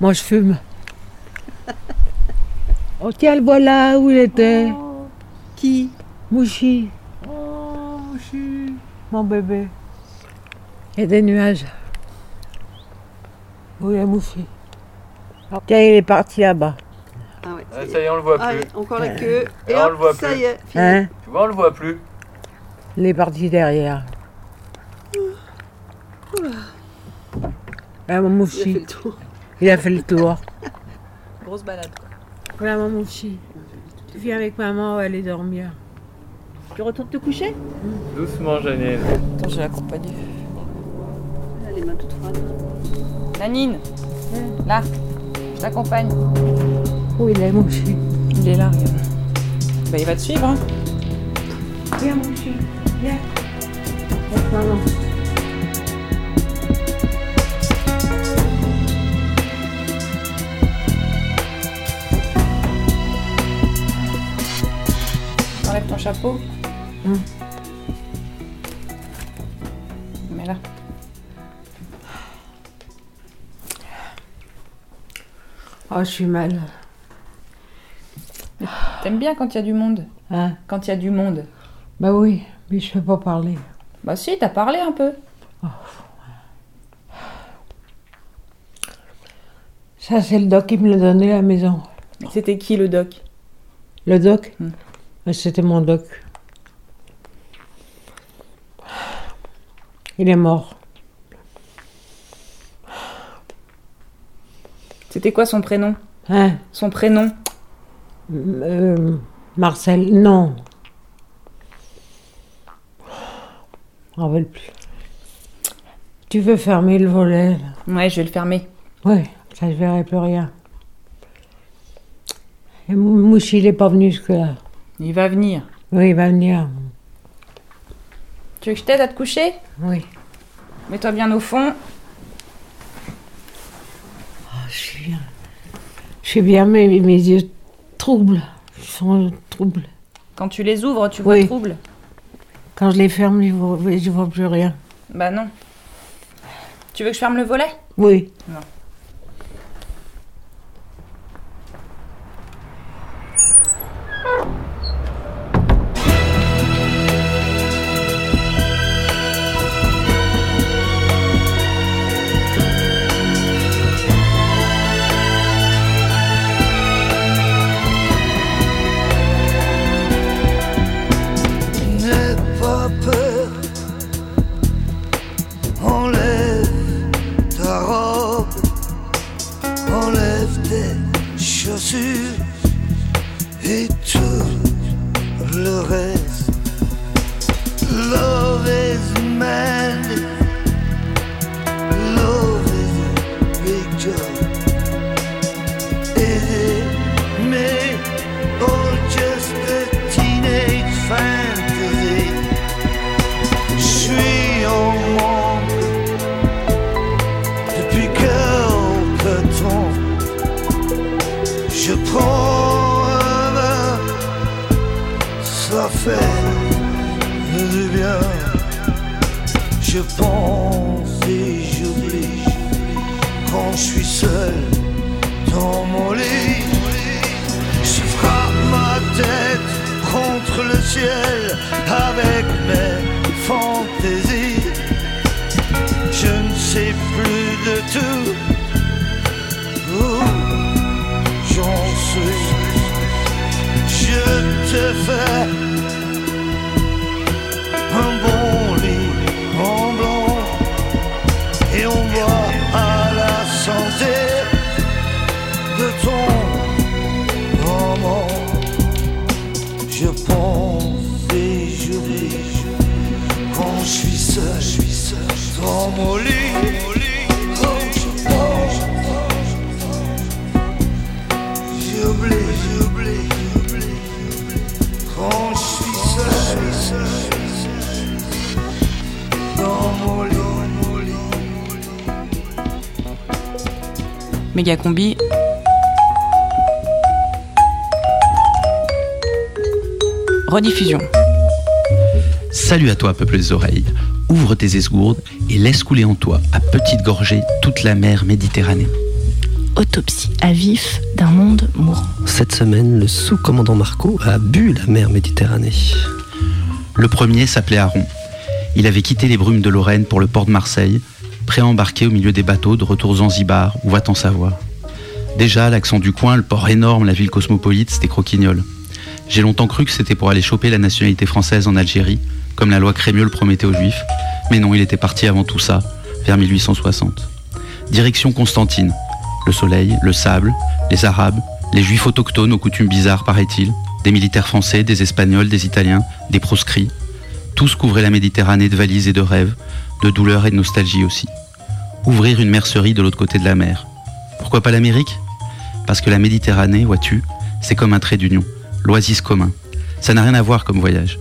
Speaker 18: Moi, je fume. oh, tiens, le voilà où il était.
Speaker 12: Qui?
Speaker 18: Mouchi.
Speaker 7: Oh, Mouchi.
Speaker 18: Mon bébé. Il y a des nuages. Où est Mouchi Tiens, il est parti là-bas.
Speaker 12: Ah ouais.
Speaker 7: Ah, ça y est, on le voit
Speaker 12: Ah,
Speaker 7: plus.
Speaker 12: encore la queue.
Speaker 7: Et
Speaker 12: Et
Speaker 7: on le voit
Speaker 12: ça
Speaker 7: plus.
Speaker 12: y est, fini.
Speaker 18: Hein?
Speaker 7: Tu vois, on le voit plus.
Speaker 18: Il est parti derrière. Voilà mon
Speaker 12: Il a fait le tour.
Speaker 18: Il a fait le tour.
Speaker 2: Grosse balade, quoi.
Speaker 18: Voilà mon. Tu viens avec maman, elle est dormir.
Speaker 12: Tu retournes te coucher?
Speaker 7: Doucement, Janine.
Speaker 2: Attends, je vais l'accompagner.
Speaker 12: Elle a les mains toutes froides.
Speaker 2: Nanine Là, je t'accompagne.
Speaker 18: Où il est Mouchi
Speaker 2: Il est là, regarde. Bah, il va te suivre, hein.
Speaker 18: Viens Mouchi, viens. Avec maman.
Speaker 2: Chapeau.
Speaker 18: Hum.
Speaker 2: Là.
Speaker 18: Oh, je suis mal.
Speaker 2: T'aimes bien quand il y a du monde
Speaker 18: Hein?
Speaker 2: Quand il y a du monde
Speaker 18: Bah oui, mais je peux pas parler.
Speaker 2: Bah si, t'as parlé un peu.
Speaker 18: Ça, c'est le doc qui me l'a donné à la maison.
Speaker 2: C'était qui le doc?
Speaker 18: Le doc?
Speaker 2: Hmm.
Speaker 18: C'était mon doc. Il est mort.
Speaker 2: C'était quoi son prénom?
Speaker 18: Hein?
Speaker 2: Son prénom?
Speaker 18: Euh, Marcel, non. Plus. Tu veux fermer le volet là?
Speaker 2: Ouais, je vais le fermer.
Speaker 18: Ouais, ça je verrai plus rien. Et Mouchi, il est pas venu jusque-là.
Speaker 2: Il va venir.
Speaker 18: Oui, il va venir.
Speaker 2: Tu veux que je t'aide à te coucher?
Speaker 18: Oui.
Speaker 2: Mets-toi bien au fond.
Speaker 18: Ah, je suis bien. Je suis bien, mais mes yeux troublent. Ils sont troubles.
Speaker 2: Quand tu les ouvres, tu vois
Speaker 18: Oui.
Speaker 2: trouble.
Speaker 18: Quand je les ferme, je vois, je vois plus rien.
Speaker 2: Bah non. Tu veux que je ferme le volet?
Speaker 18: Oui.
Speaker 2: Non. Méga combi. Rediffusion.
Speaker 19: Salut à toi, peuple des oreilles. Ouvre tes esgourdes et laisse couler en toi, à petite gorgée, toute la mer Méditerranée.
Speaker 11: Autopsie à vif d'un monde mourant.
Speaker 9: Cette semaine, le sous-commandant Marco a bu la mer Méditerranée.
Speaker 19: Le premier s'appelait Aaron. Il avait quitté les brumes de Lorraine pour le port de Marseille, préembarqué au milieu des bateaux de retour Zanzibar ou va-t-en savoir. Déjà, l'accent du coin, le port énorme, la ville cosmopolite, c'était croquignol. J'ai longtemps cru que c'était pour aller choper la nationalité française en Algérie, comme la loi Crémieux le promettait aux Juifs, mais non, il était parti avant tout ça, vers 1860. Direction Constantine. Le soleil, le sable, les Arabes, les Juifs autochtones aux coutumes bizarres, paraît-il, des militaires français, des Espagnols, des Italiens, des proscrits. Tous couvraient la Méditerranée de valises et de rêves, de douleurs et de nostalgie aussi. Ouvrir une mercerie de l'autre côté de la mer. Pourquoi pas l'Amérique? Parce que la Méditerranée, vois-tu, c'est comme un trait d'union, l'oasis commun. Ça n'a rien à voir comme voyage.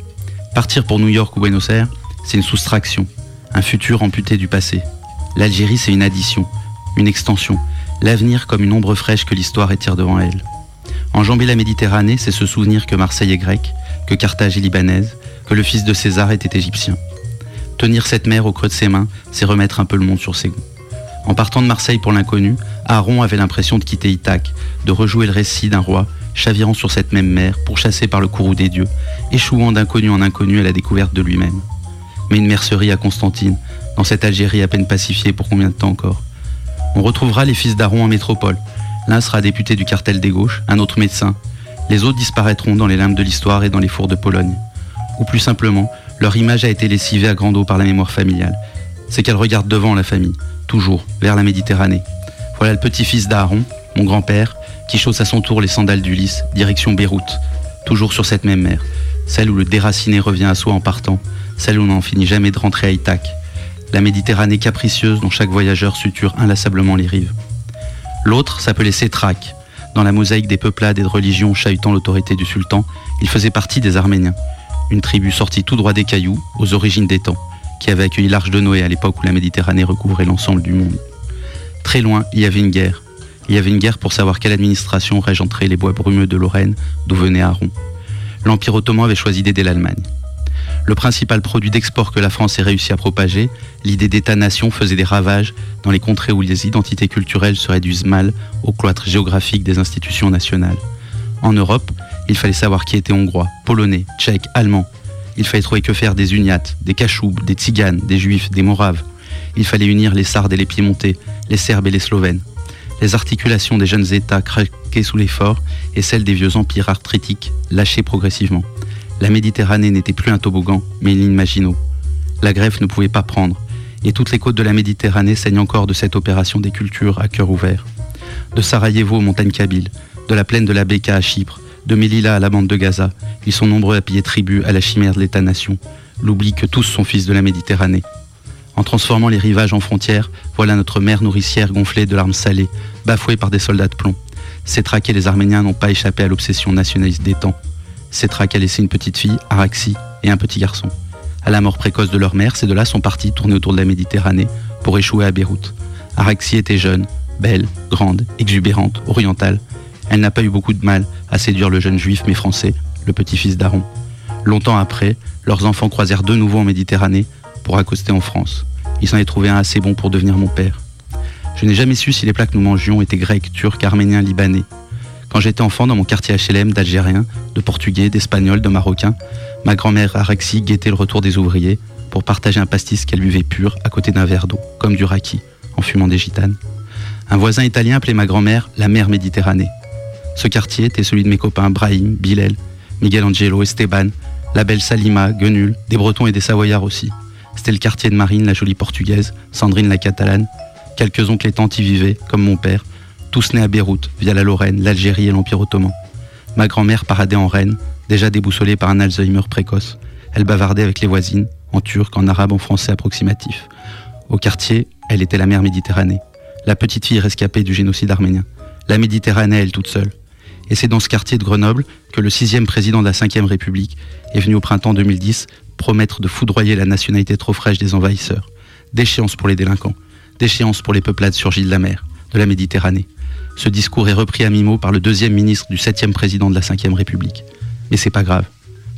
Speaker 19: Partir pour New York ou Buenos Aires, c'est une soustraction, un futur amputé du passé. L'Algérie, c'est une addition, une extension, l'avenir comme une ombre fraîche que l'histoire étire devant elle. Enjamber la Méditerranée, c'est se souvenir que Marseille est grecque, que Carthage est libanaise, que le fils de César était égyptien. Tenir cette mer au creux de ses mains, c'est remettre un peu le monde sur ses gonds. En partant de Marseille pour l'inconnu, Aaron avait l'impression de quitter Ithaque, de rejouer le récit d'un roi chavirant sur cette même mer, pourchassé par le courroux des dieux, échouant d'inconnu en inconnu à la découverte de lui-même. Mais une mercerie à Constantine, dans cette Algérie à peine pacifiée pour combien de temps encore? On retrouvera les fils d'Aaron en métropole. L'un sera député du cartel des gauches, un autre médecin. Les autres disparaîtront dans les limbes de l'histoire et dans les fours de Pologne. Ou plus simplement, leur image a été lessivée à grande eau par la mémoire familiale. C'est qu'elle regarde devant la famille, toujours, vers la Méditerranée. Voilà le petit-fils d'Aaron, grand-père, qui chausse à son tour les sandales d'Ulysse, direction Beyrouth, toujours sur cette même mer, celle où le déraciné revient à soi en partant, celle où on n'en finit jamais de rentrer à Ithaque, la Méditerranée capricieuse dont chaque voyageur suture inlassablement les rives. L'autre s'appelait Sétrac. Dans la mosaïque des peuplades et de religions chahutant l'autorité du sultan, il faisait partie des Arméniens, une tribu sortie tout droit des cailloux, aux origines des temps, qui avait accueilli l'Arche de Noé à l'époque où la Méditerranée recouvrait l'ensemble du monde. Très loin, il y avait une guerre. Il y avait une guerre pour savoir quelle administration régenterait les bois brumeux de Lorraine, d'où venait Aaron. L'Empire ottoman avait choisi d'aider l'Allemagne. Le principal produit d'export que la France ait réussi à propager, l'idée d'État-nation faisait des ravages dans les contrées où les identités culturelles se réduisent mal au cloître géographique des institutions nationales. En Europe, il fallait savoir qui était hongrois, polonais, tchèque, allemand. Il fallait trouver que faire des uniates, des cachoubes, des tziganes, des juifs, des moraves. Il fallait unir les sardes et les piémontais, les serbes et les slovènes. Les articulations des jeunes États craquaient sous l'effort et celles des vieux empires arthritiques lâchaient progressivement. La Méditerranée n'était plus un toboggan, mais une ligne Maginot. La greffe ne pouvait pas prendre, et toutes les côtes de la Méditerranée saignent encore de cette opération des cultures à cœur ouvert. De Sarajevo aux montagnes kabyles, de la plaine de la Beka à Chypre, de Melilla à la bande de Gaza, ils sont nombreux à payer tribut à la chimère de l'État-nation, l'oubli que tous sont fils de la Méditerranée. En transformant les rivages en frontières, voilà notre mer nourricière gonflée de larmes salées, bafouée par des soldats de plomb. Ces traqués, les Arméniens n'ont pas échappé à l'obsession nationaliste des temps. Ces a laissé une petite fille, Araxi, et un petit garçon. À la mort précoce de leur mère, ces deux-là sont partis tourner autour de la Méditerranée pour échouer à Beyrouth. Araxi était jeune, belle, grande, exubérante, orientale. Elle n'a pas eu beaucoup de mal à séduire le jeune juif mais français, le petit-fils d'Aaron. Longtemps après, leurs enfants croisèrent de nouveau en Méditerranée pour accoster en France. Il s'en est trouvé un assez bon pour devenir mon père. Je n'ai jamais su si les plats que nous mangions étaient grecs, turcs, arméniens, libanais. Quand j'étais enfant dans mon quartier HLM d'Algériens, de Portugais, d'Espagnols, de Marocains, ma grand-mère Araxi guettait le retour des ouvriers pour partager un pastis qu'elle buvait pur à côté d'un verre d'eau, comme du raki, en fumant des gitanes. Un voisin italien appelait ma grand-mère la mer Méditerranée. Ce quartier était celui de mes copains Brahim, Bilal, Miguel Angelo, Esteban, la belle Salima, Guenul, des Bretons et des Savoyards aussi. C'était le quartier de Marine, la jolie portugaise, Sandrine, la catalane. Quelques oncles et tantes y vivaient, comme mon père, tous nés à Beyrouth, via la Lorraine, l'Algérie et l'Empire ottoman. Ma grand-mère paradait en reine, déjà déboussolée par un Alzheimer précoce. Elle bavardait avec les voisines, en turc, en arabe, en français approximatif. Au quartier, elle était la mère Méditerranée, la petite fille rescapée du génocide arménien. La Méditerranée, elle toute seule. Et c'est dans ce quartier de Grenoble que le sixième président de la Ve République est venu au printemps 2010 promettre de foudroyer la nationalité trop fraîche des envahisseurs. Déchéance pour les délinquants, déchéance pour les peuplades surgies de la mer, de la Méditerranée. Ce discours est repris à mi-mot par le deuxième ministre du septième président de la Ve République. Mais c'est pas grave.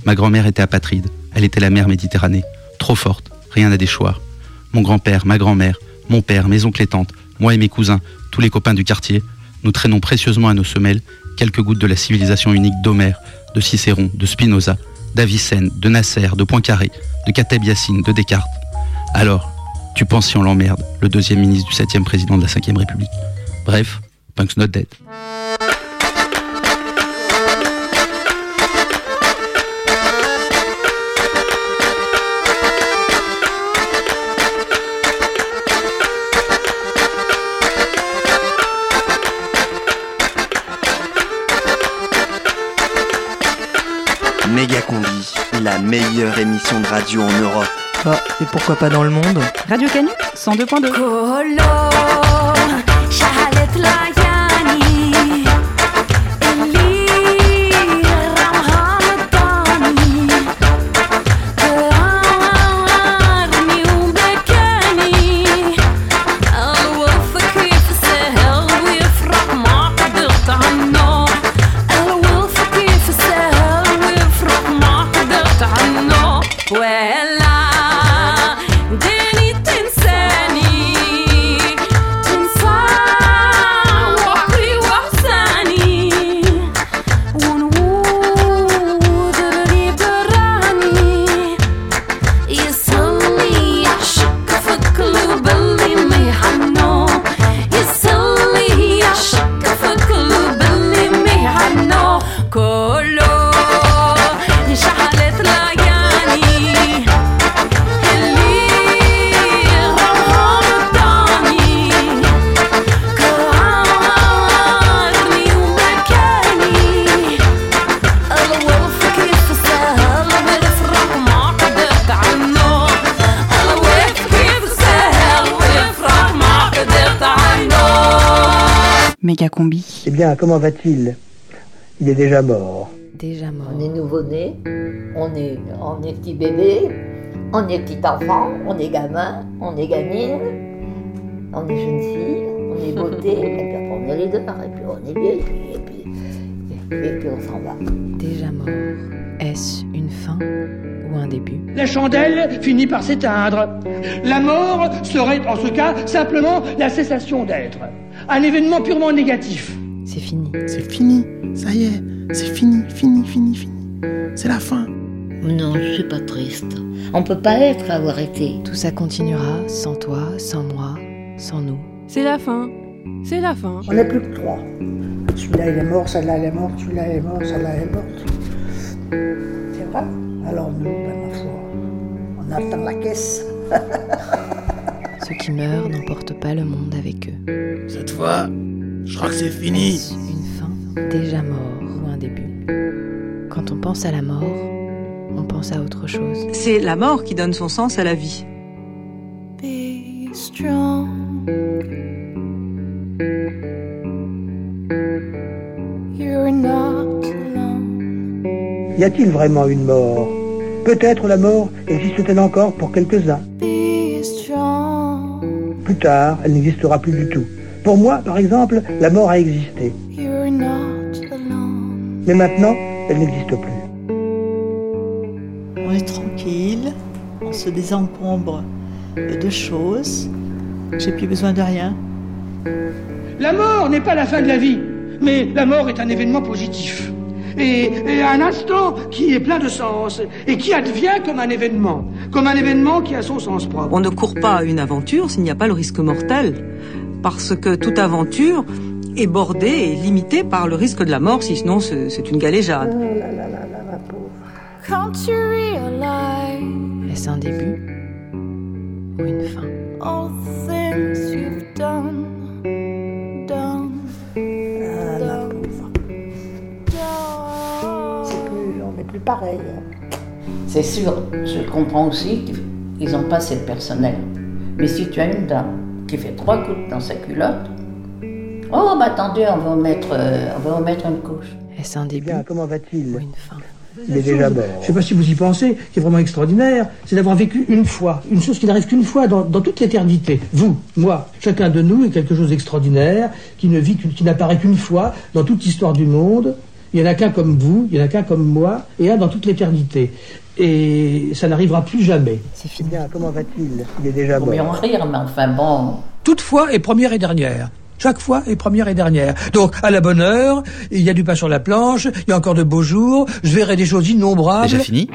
Speaker 19: Ma grand-mère était apatride, elle était la mère Méditerranée, trop forte, rien à déchoir. Mon grand-père, ma grand-mère, mon père, mes oncles et tantes, moi et mes cousins, tous les copains du quartier, nous traînons précieusement à nos semelles quelques gouttes de la civilisation unique d'Homère, de Cicéron, de Spinoza, d'Avicenne, de Nasser, de Poincaré, de Kateb Yassine, de Descartes. Alors, tu penses si on l'emmerde, le deuxième ministre du septième président de la Ve République? Bref, Punk's not dead.
Speaker 4: Méga Combi, la meilleure émission de radio en Europe.
Speaker 2: Ah, et pourquoi pas dans le monde?
Speaker 20: Radio Canu 102.2. combi.
Speaker 21: Eh bien, comment va-t-il? Il est déjà mort.
Speaker 2: Déjà mort.
Speaker 22: On est nouveau-né, on est, on est petit bébé, on est petit enfant, on est gamin, on est gamine, on est jeune fille, on est beauté, et puis après on est leader, et puis on est vieille, et puis, et puis, et puis on s'en va.
Speaker 2: Déjà mort. Est-ce une fin? Ou un début
Speaker 23: La chandelle finit par s'éteindre. La mort serait en ce cas simplement la cessation d'être. Un événement purement négatif.
Speaker 2: C'est fini.
Speaker 24: C'est fini, ça y est, c'est fini, fini, fini, fini. C'est la fin.
Speaker 22: Non, je suis pas triste. On peut pas être à avoir été.
Speaker 2: Tout ça continuera sans toi, sans moi, sans nous.
Speaker 20: C'est la fin. C'est la fin.
Speaker 21: On n'est plus que trois. Celui-là il est mort, celle-là elle est morte, celui-là est mort, celle-là elle est morte. C'est vrai? Alors nous, ben, ma foi, on attend la caisse.
Speaker 2: Ceux qui meurent n'emportent pas le monde avec eux.
Speaker 24: Cette fois, je crois que c'est fini.
Speaker 2: Une fin
Speaker 11: déjà mort ou un début. Quand on pense à la mort, on pense à autre chose.
Speaker 25: C'est la mort qui donne son sens à la vie.
Speaker 16: Be strong. You're not.
Speaker 21: Y a-t-il vraiment une mort? Peut-être la mort existe-t-elle encore pour quelques-uns. Plus tard, elle n'existera plus du tout. Pour moi, par exemple, la mort a existé. Mais maintenant, elle n'existe plus.
Speaker 26: On est tranquille, on se désencombre de choses. J'ai plus besoin de rien.
Speaker 23: La mort n'est pas la fin de la vie, mais la mort est un événement positif. Et, et un instant qui est plein de sens et qui advient comme un événement, comme un événement qui a son sens propre.
Speaker 25: On ne court pas à une aventure s'il n'y a pas le risque mortel. Parce que toute aventure est bordée et limitée par le risque de la mort, sinon c'est une galéjade.
Speaker 16: Can't you realize
Speaker 11: Est-ce un début ou une fin?
Speaker 16: all the things you've done? Done?
Speaker 21: Pareil.
Speaker 22: C'est sûr, je comprends aussi qu'ils n'ont pas assez de personnel. Mais si tu as une dame qui fait trois coups dans sa culotte, oh bah attendez, on va en mettre, euh, on va en mettre une couche.
Speaker 11: Est-ce un début
Speaker 21: Bien, comment va-t-il
Speaker 11: ou une fin?
Speaker 21: Il est déjà mort.
Speaker 23: Je ne sais pas si vous y pensez, qui est vraiment extraordinaire, c'est d'avoir vécu une fois, une chose qui n'arrive qu'une fois dans, dans toute l'éternité. Vous, moi, chacun de nous est quelque chose d'extraordinaire, qui ne vit, qui n'apparaît qu'une fois dans toute l'histoire du monde. Il y en a qu'un comme vous, il y en a qu'un comme moi, et un dans toute l'éternité. Et ça n'arrivera plus jamais.
Speaker 11: C'est fini.
Speaker 21: Bien, comment va-t-il? Il est déjà mort.
Speaker 22: en rire, mais enfin bon.
Speaker 23: Toute fois est première et dernière. Chaque fois est première et dernière. Donc, à la bonne heure, il y a du pain sur la planche, il y a encore de beaux jours, je verrai des choses innombrables.
Speaker 19: Déjà fini?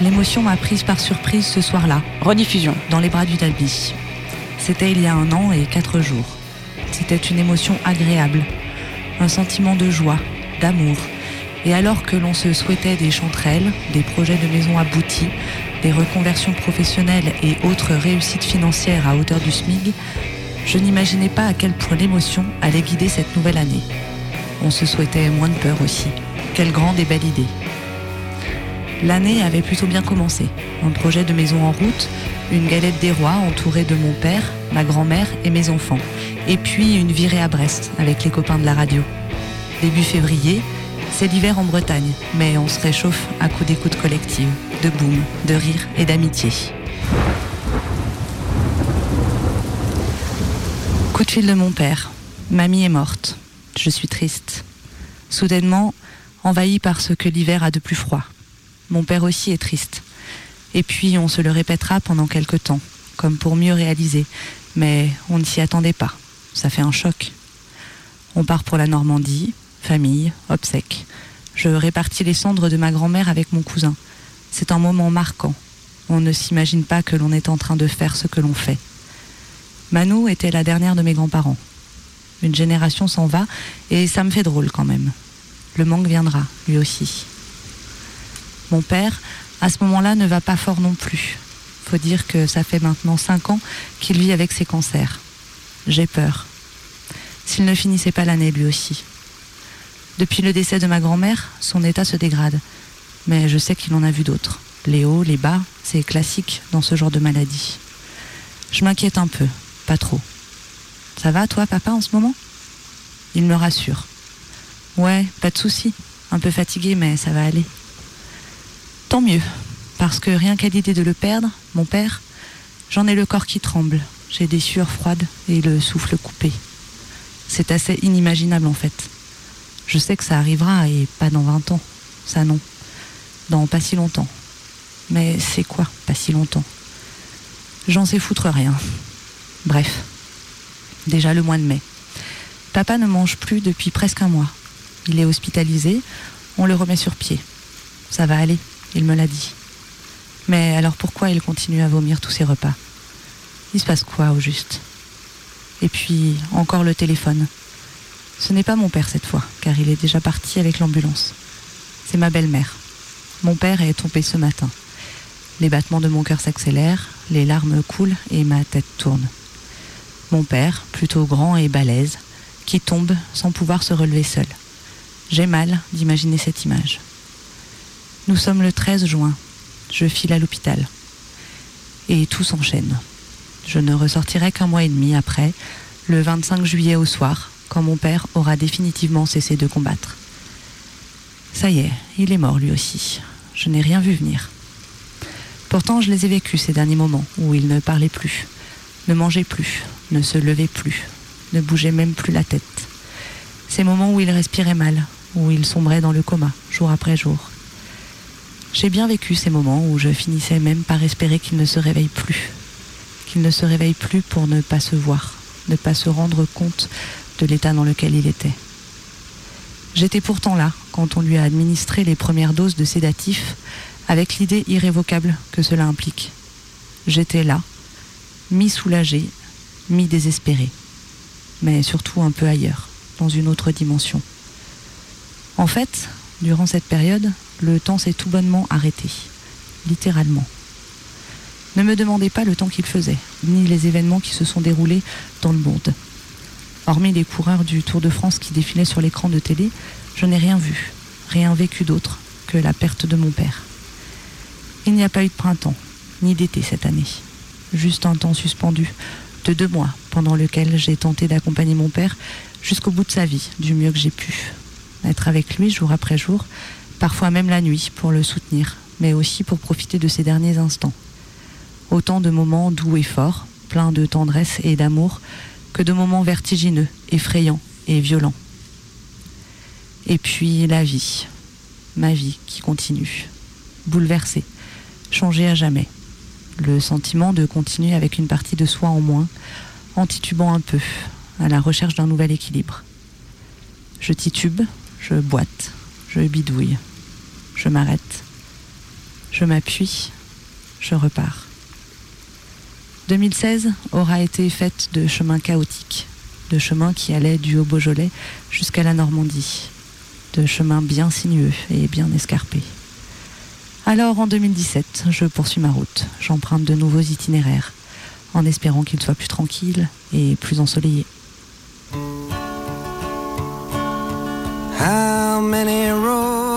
Speaker 11: L'émotion m'a prise par surprise ce soir-là,
Speaker 20: rediffusion.
Speaker 11: dans les bras du Dalby. C'était il y a un an et quatre jours. C'était une émotion agréable, un sentiment de joie, d'amour. Et alors que l'on se souhaitait des chanterelles, des projets de maison aboutis, des reconversions professionnelles et autres réussites financières à hauteur du SMIG, je n'imaginais pas à quel point l'émotion allait guider cette nouvelle année. On se souhaitait moins de peur aussi. Quelle grande et belle idée. L'année avait plutôt bien commencé. Un projet de maison en route, une galette des rois entourée de mon père, ma grand-mère et mes enfants. Et puis une virée à Brest avec les copains de la radio. Début février, c'est l'hiver en Bretagne, mais on se réchauffe à coups d'écoute collective, de boum, de rire et d'amitié. Coup de fil de mon père. Mamie est morte. Je suis triste. Soudainement, envahi par ce que l'hiver a de plus froid. Mon père aussi est triste. Et puis on se le répétera pendant quelque temps, comme pour mieux réaliser. Mais on ne s'y attendait pas. Ça fait un choc. On part pour la Normandie, famille, obsèques. Je répartis les cendres de ma grand-mère avec mon cousin. C'est un moment marquant. On ne s'imagine pas que l'on est en train de faire ce que l'on fait. Manou était la dernière de mes grands-parents. Une génération s'en va et ça me fait drôle quand même. Le manque viendra, lui aussi. Mon père, à ce moment-là, ne va pas fort non plus. Faut dire que ça fait maintenant cinq ans qu'il vit avec ses cancers. J'ai peur. S'il ne finissait pas l'année lui aussi. Depuis le décès de ma grand-mère, son état se dégrade. Mais je sais qu'il en a vu d'autres. Les hauts, les bas, c'est classique dans ce genre de maladie. Je m'inquiète un peu, pas trop. Ça va, toi, papa, en ce moment? Il me rassure. Ouais, pas de souci. Un peu fatigué, mais ça va aller. Tant mieux, parce que rien qu'à l'idée de le perdre, mon père, j'en ai le corps qui tremble. J'ai des sueurs froides et le souffle coupé. C'est assez inimaginable en fait. Je sais que ça arrivera et pas dans 20 ans. Ça non. Dans pas si longtemps. Mais c'est quoi, pas si longtemps? J'en sais foutre rien. Bref. Déjà le mois de mai. Papa ne mange plus depuis presque un mois. Il est hospitalisé, on le remet sur pied. Ça va aller, il me l'a dit. Mais alors pourquoi il continue à vomir tous ses repas? Il se passe quoi au juste? Et puis, encore le téléphone. Ce n'est pas mon père cette fois, car il est déjà parti avec l'ambulance. C'est ma belle-mère. Mon père est tombé ce matin. Les battements de mon cœur s'accélèrent, les larmes coulent et ma tête tourne. Mon père, plutôt grand et balèze, qui tombe sans pouvoir se relever seul. J'ai mal d'imaginer cette image. Nous sommes le 13 juin. Je file à l'hôpital. Et tout s'enchaîne. Je ne ressortirai qu'un mois et demi après, le 25 juillet au soir, quand mon père aura définitivement cessé de combattre. Ça y est, il est mort lui aussi. Je n'ai rien vu venir. Pourtant, je les ai vécus ces derniers moments où il ne parlait plus, ne mangeait plus, ne se levait plus, ne bougeait même plus la tête. Ces moments où il respirait mal, où il sombrait dans le coma, jour après jour. J'ai bien vécu ces moments où je finissais même par espérer qu'il ne se réveille plus, qu'il ne se réveille plus pour ne pas se voir, ne pas se rendre compte de l'état dans lequel il était. J'étais pourtant là quand on lui a administré les premières doses de sédatifs avec l'idée irrévocable que cela implique. J'étais là, mi-soulagé, mi-désespéré, mais surtout un peu ailleurs, dans une autre dimension. En fait, durant cette période, le temps s'est tout bonnement arrêté, littéralement. Ne me demandez pas le temps qu'il faisait, ni les événements qui se sont déroulés dans le monde. Hormis les coureurs du Tour de France qui défilaient sur l'écran de télé, je n'ai rien vu, rien vécu d'autre que la perte de mon père. Il n'y a pas eu de printemps, ni d'été cette année. Juste un temps suspendu de deux mois pendant lequel j'ai tenté d'accompagner mon père jusqu'au bout de sa vie, du mieux que j'ai pu. Être avec lui jour après jour, parfois même la nuit, pour le soutenir, mais aussi pour profiter de ses derniers instants. Autant de moments doux et forts, pleins de tendresse et d'amour, que de moments vertigineux, effrayants et violents. Et puis la vie, ma vie qui continue, bouleversée, changée à jamais. Le sentiment de continuer avec une partie de soi en moins, en titubant un peu, à la recherche d'un nouvel équilibre. Je titube, je boite, je bidouille, je m'arrête, je m'appuie, je repars. 2016 aura été faite de chemins chaotiques, de chemins qui allaient du Haut-Beaujolais jusqu'à la Normandie, de chemins bien sinueux et bien escarpés. Alors en 2017, je poursuis ma route, j'emprunte de nouveaux itinéraires, en espérant qu'il soit plus tranquille et plus ensoleillé.
Speaker 27: How many roads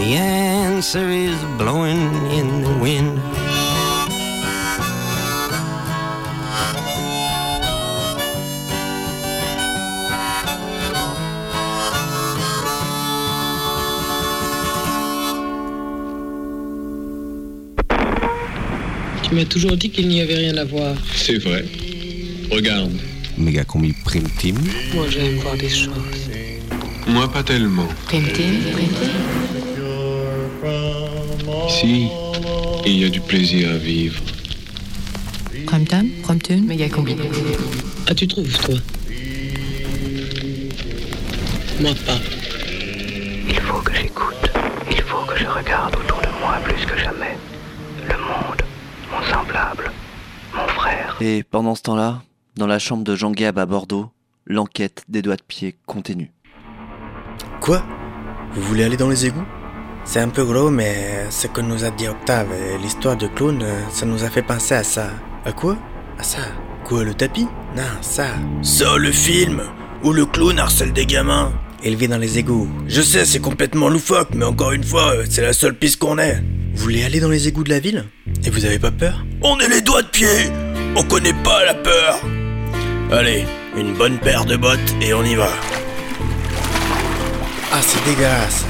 Speaker 27: The answer is blowing in the wind.
Speaker 28: Tu m'as toujours dit qu'il n'y avait rien à voir.
Speaker 29: C'est vrai. Regarde.
Speaker 30: Méga combi prime team.
Speaker 28: Moi, j'aime voir des choses.
Speaker 29: Moi, pas tellement.
Speaker 28: Prime team, prime team.
Speaker 29: Ici, il y a du plaisir à vivre.
Speaker 20: Prime time, prime tune,
Speaker 28: méga combi. Ah, tu trouves, toi? Moi, pas.
Speaker 31: Il faut que j'écoute. Il faut que je regarde autour de moi plus que jamais. Le monde, mon semblable, mon frère.
Speaker 4: Et pendant ce temps-là, dans la chambre de Jean Gab à Bordeaux, l'enquête des doigts de pied continue.
Speaker 32: Quoi? Vous voulez aller dans les égouts? C'est un peu gros, mais ce que nous a dit Octave et l'histoire de clown, euh, ça nous a fait penser à ça. À quoi? À ça. Quoi, le tapis? Non, ça. Ça, le film Où le clown harcèle des gamins vit dans les égouts. Je sais, c'est complètement loufoque, mais encore une fois, euh, c'est la seule piste qu'on ait. Vous voulez aller dans les égouts de la ville? Et vous avez pas peur? On est les doigts de pied On connaît pas la peur Allez, une bonne paire de bottes et on y va. Ah, c'est dégueulasse.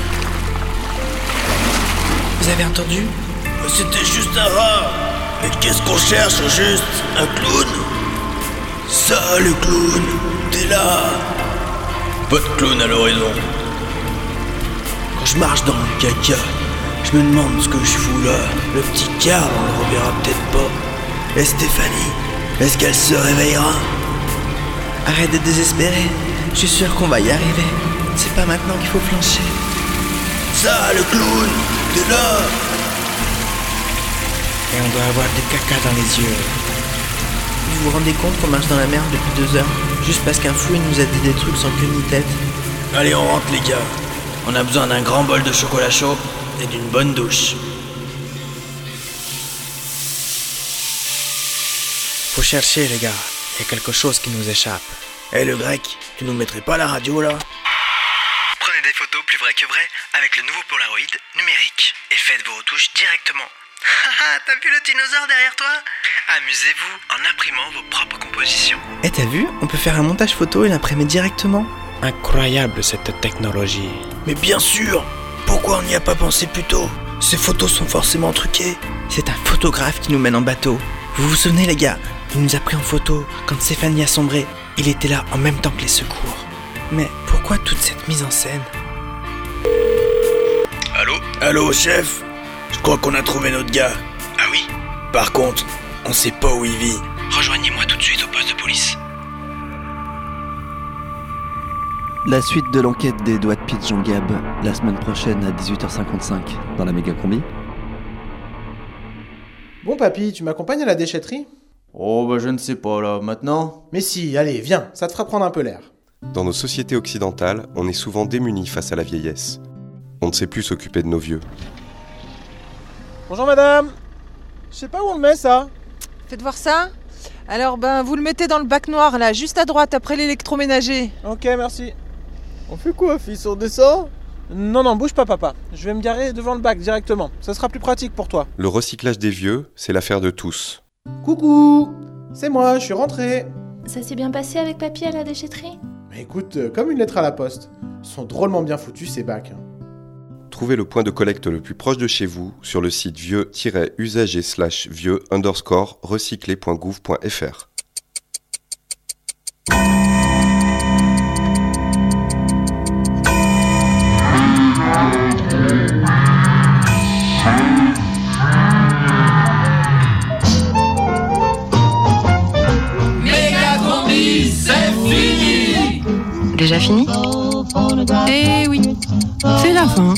Speaker 32: Vous avez entendu C'était juste un rat. Mais qu'est-ce qu'on cherche juste Un clown? Ça, le clown, t'es là. Pas de clown à l'horizon. Quand je marche dans le caca, je me demande ce que je fous là. Le petit car, on le reverra peut-être pas. Et Stéphanie, est-ce qu'elle se réveillera? Arrête d'être désespéré. Je suis sûr qu'on va y arriver. C'est pas maintenant qu'il faut flancher. Ça, le clown, t'es là Et on doit avoir des caca dans les yeux. Vous vous rendez compte qu'on marche dans la merde depuis deux heures Juste parce qu'un fou il nous a dit des trucs sans queue ni tête Allez, on rentre les gars. On a besoin d'un grand bol de chocolat chaud et d'une bonne douche. Faut chercher les gars. Il y a quelque chose qui nous échappe. Eh le grec, tu nous mettrais pas la radio là
Speaker 31: Prenez des photos plus vraies que vraies avec le nouveau Polaroid numérique et faites vos retouches directement. Haha, T'as vu le dinosaure derrière toi? Amusez-vous en imprimant vos propres compositions.
Speaker 32: Eh t'as vu? On peut faire un montage photo et l'imprimer directement. Incroyable cette technologie. Mais bien sûr Pourquoi on n'y a pas pensé plus tôt? Ces photos sont forcément truquées. C'est un photographe qui nous mène en bateau. Vous vous souvenez les gars? Il nous a pris en photo quand Stéphanie a sombré. Il était là en même temps que les secours. Mais pourquoi toute cette mise en scène? Allô Allô chef Je crois qu'on a trouvé notre gars. Ah oui Par contre, on sait pas où il vit.
Speaker 31: Rejoignez-moi tout de suite au poste de police.
Speaker 4: La suite de l'enquête des doigts de pied de Jean Gab, la semaine prochaine à 18h55 dans la méga combi.
Speaker 33: Bon papy, tu m'accompagnes à la déchetterie?
Speaker 34: Oh bah je ne sais pas là, maintenant?
Speaker 33: Mais si, allez, viens, ça te fera prendre un peu l'air.
Speaker 35: Dans nos sociétés occidentales, on est souvent démunis face à la vieillesse. On ne sait plus s'occuper de nos vieux.
Speaker 33: Bonjour madame Je sais pas où on le met ça
Speaker 36: Faites voir ça Alors ben vous le mettez dans le bac noir là, juste à droite après l'électroménager.
Speaker 33: Ok, merci. On fait quoi, fils? On descend? Non, non, bouge pas papa. Je vais me garer devant le bac directement. Ça sera plus pratique pour toi.
Speaker 35: Le recyclage des vieux, c'est l'affaire de tous.
Speaker 33: Coucou C'est moi, je suis rentré.
Speaker 37: Ça s'est bien passé avec papy à la déchetterie?
Speaker 33: Mais écoute, euh, comme une lettre à la poste. Ils sont drôlement bien foutus ces bacs. hein.
Speaker 35: Trouvez le point de collecte le plus proche de chez vous sur le site vieux-usager slash vieux underscore recyclé.gouv.fr.
Speaker 20: Déjà fini?
Speaker 38: Eh oui, c'est la fin.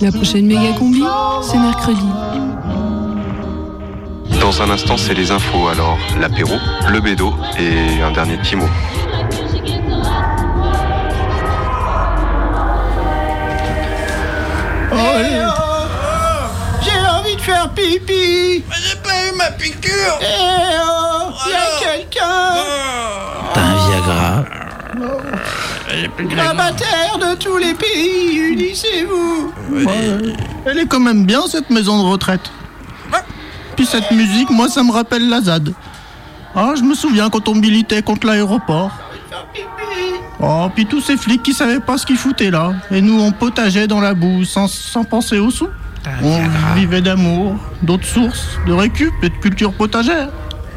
Speaker 38: La prochaine méga combi, c'est mercredi.
Speaker 35: Dans un instant, c'est les infos. Alors, l'apéro, le bédo et un dernier petit mot.
Speaker 39: J'ai envie de faire pipi
Speaker 31: J'ai pas eu ma piqûre
Speaker 39: Eh oh Y'a quelqu'un
Speaker 19: T'as un Viagra
Speaker 39: La bataire de tous les pays, unissez-vous
Speaker 40: Elle est quand même bien cette maison de retraite. Puis cette musique, moi ça me rappelle la ZAD. Ah, je me souviens quand on militait contre l'aéroport. Oh, puis tous ces flics qui savaient pas ce qu'ils foutaient là. Et nous on potageait dans la boue sans, sans penser au sous. On vivait d'amour, d'autres sources, de récup et de culture potagère.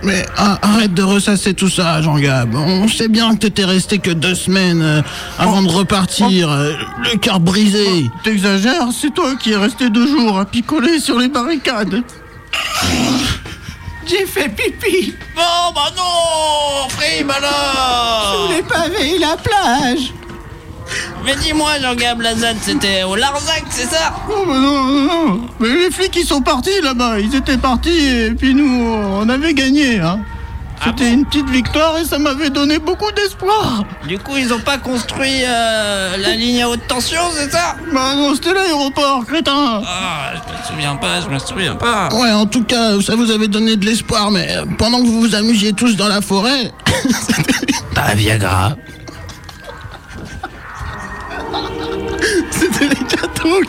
Speaker 41: Mais arrête de ressasser tout ça, Jean-Gab. On sait bien que t'étais resté que deux semaines euh, avant de repartir, euh, le cœur brisé.
Speaker 40: T'exagères, c'est toi qui es resté deux jours à picoler sur les barricades.
Speaker 39: J'ai fait pipi
Speaker 31: Bon, bah non Frime alors
Speaker 39: Sous les pavés la plage
Speaker 31: Mais dis-moi, Jean-Gab Lazade, c'était au Larzac, c'est ça
Speaker 40: Oh, bah non, non, non. Mais les flics, ils sont partis là-bas. Ils étaient partis et puis nous, on avait gagné. Hein. C'était une petite victoire et ça m'avait donné beaucoup d'espoir.
Speaker 31: Du coup, ils ont pas construit euh, la ligne à haute tension, c'est ça
Speaker 40: Bah non, c'était l'aéroport, crétin.
Speaker 31: Ah, je me souviens pas, je me souviens pas.
Speaker 41: Ouais, en tout cas, ça vous avait donné de l'espoir, mais pendant que vous vous amusiez tous dans la forêt,
Speaker 19: T'as un Viagra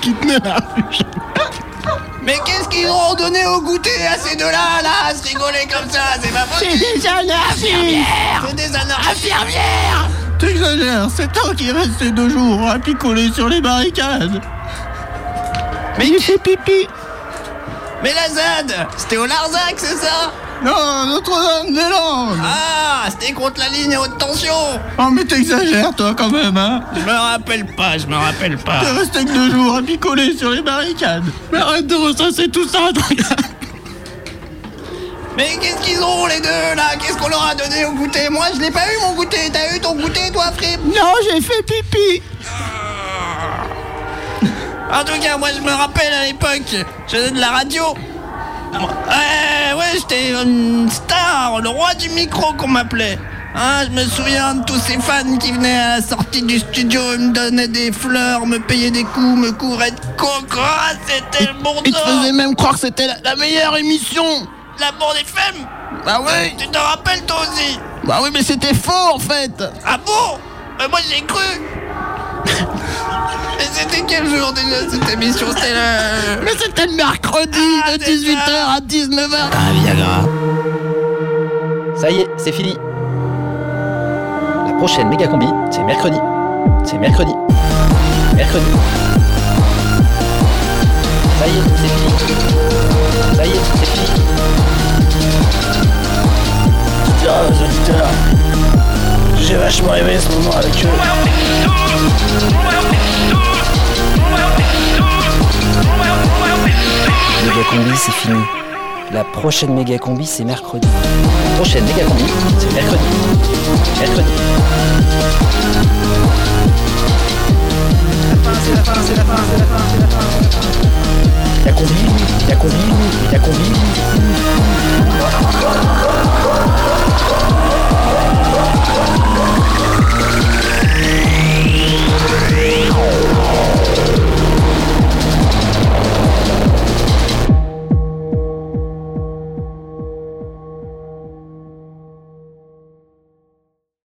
Speaker 40: qui tenaient la.
Speaker 31: Mais qu'est-ce qu'ils ont donné au goûter à ces deux-là, là, à se rigoler comme ça C'est pas possible
Speaker 39: C'est des anarchistes
Speaker 31: Infirmières C'est des anarchistes Infirmières
Speaker 40: T'exagères, c'est toi qui es resté deux jours à picoler sur les barricades.
Speaker 31: Mais
Speaker 40: il fait pipi.
Speaker 31: Mais la ZAD C'était au Larzac, c'est ça?
Speaker 40: Non, Notre-Dame-des-Landes.
Speaker 31: Ah, c'était contre la ligne à haute tension
Speaker 40: Oh, mais t'exagères, toi, quand même, hein.
Speaker 31: Je me rappelle pas, je me rappelle pas.
Speaker 40: T'es resté que deux jours à picoler sur les barricades. Mais arrête de ressasser tout ça, toi.
Speaker 31: Mais qu'est-ce qu'ils ont les deux là? Qu'est-ce qu'on leur a donné au goûter? Moi je l'ai pas eu mon goûter, t'as eu ton goûter toi Frip
Speaker 39: Non, j'ai fait pipi
Speaker 31: En tout cas moi je me rappelle à l'époque, je faisais de la radio. Ouais, ouais, j'étais une star, le roi du micro qu'on m'appelait. Hein, je me souviens de tous ces fans qui venaient à la sortie du studio, ils me donnaient des fleurs, me payaient des coups, me couvraient de coco, ah, c'était le bon
Speaker 41: ils te faisaient même croire que c'était la, la meilleure émission.
Speaker 31: La bande FM
Speaker 41: Bah oui.
Speaker 31: Tu te rappelles toi aussi?
Speaker 41: Bah oui, mais c'était faux en fait.
Speaker 31: Ah bon? Mais moi j'ai cru c'était quel jour déjà cette émission C'était le...
Speaker 41: Mais c'était le mercredi
Speaker 31: Ah,
Speaker 41: de 18h à 19h.
Speaker 19: Un Viagra
Speaker 42: Ça y est, c'est fini. La prochaine méga combi, c'est mercredi. C'est mercredi. Mercredi. Ça y est, c'est fini. Ça y est, c'est fini.
Speaker 32: Tiens, aux auditeurs, j'ai vachement aimé ce moment avec eux.
Speaker 42: Méga combi, c'est fini. La prochaine méga combi, c'est mercredi. La prochaine méga combi, c'est mercredi. Mercredi. La combi, la combi, la combi.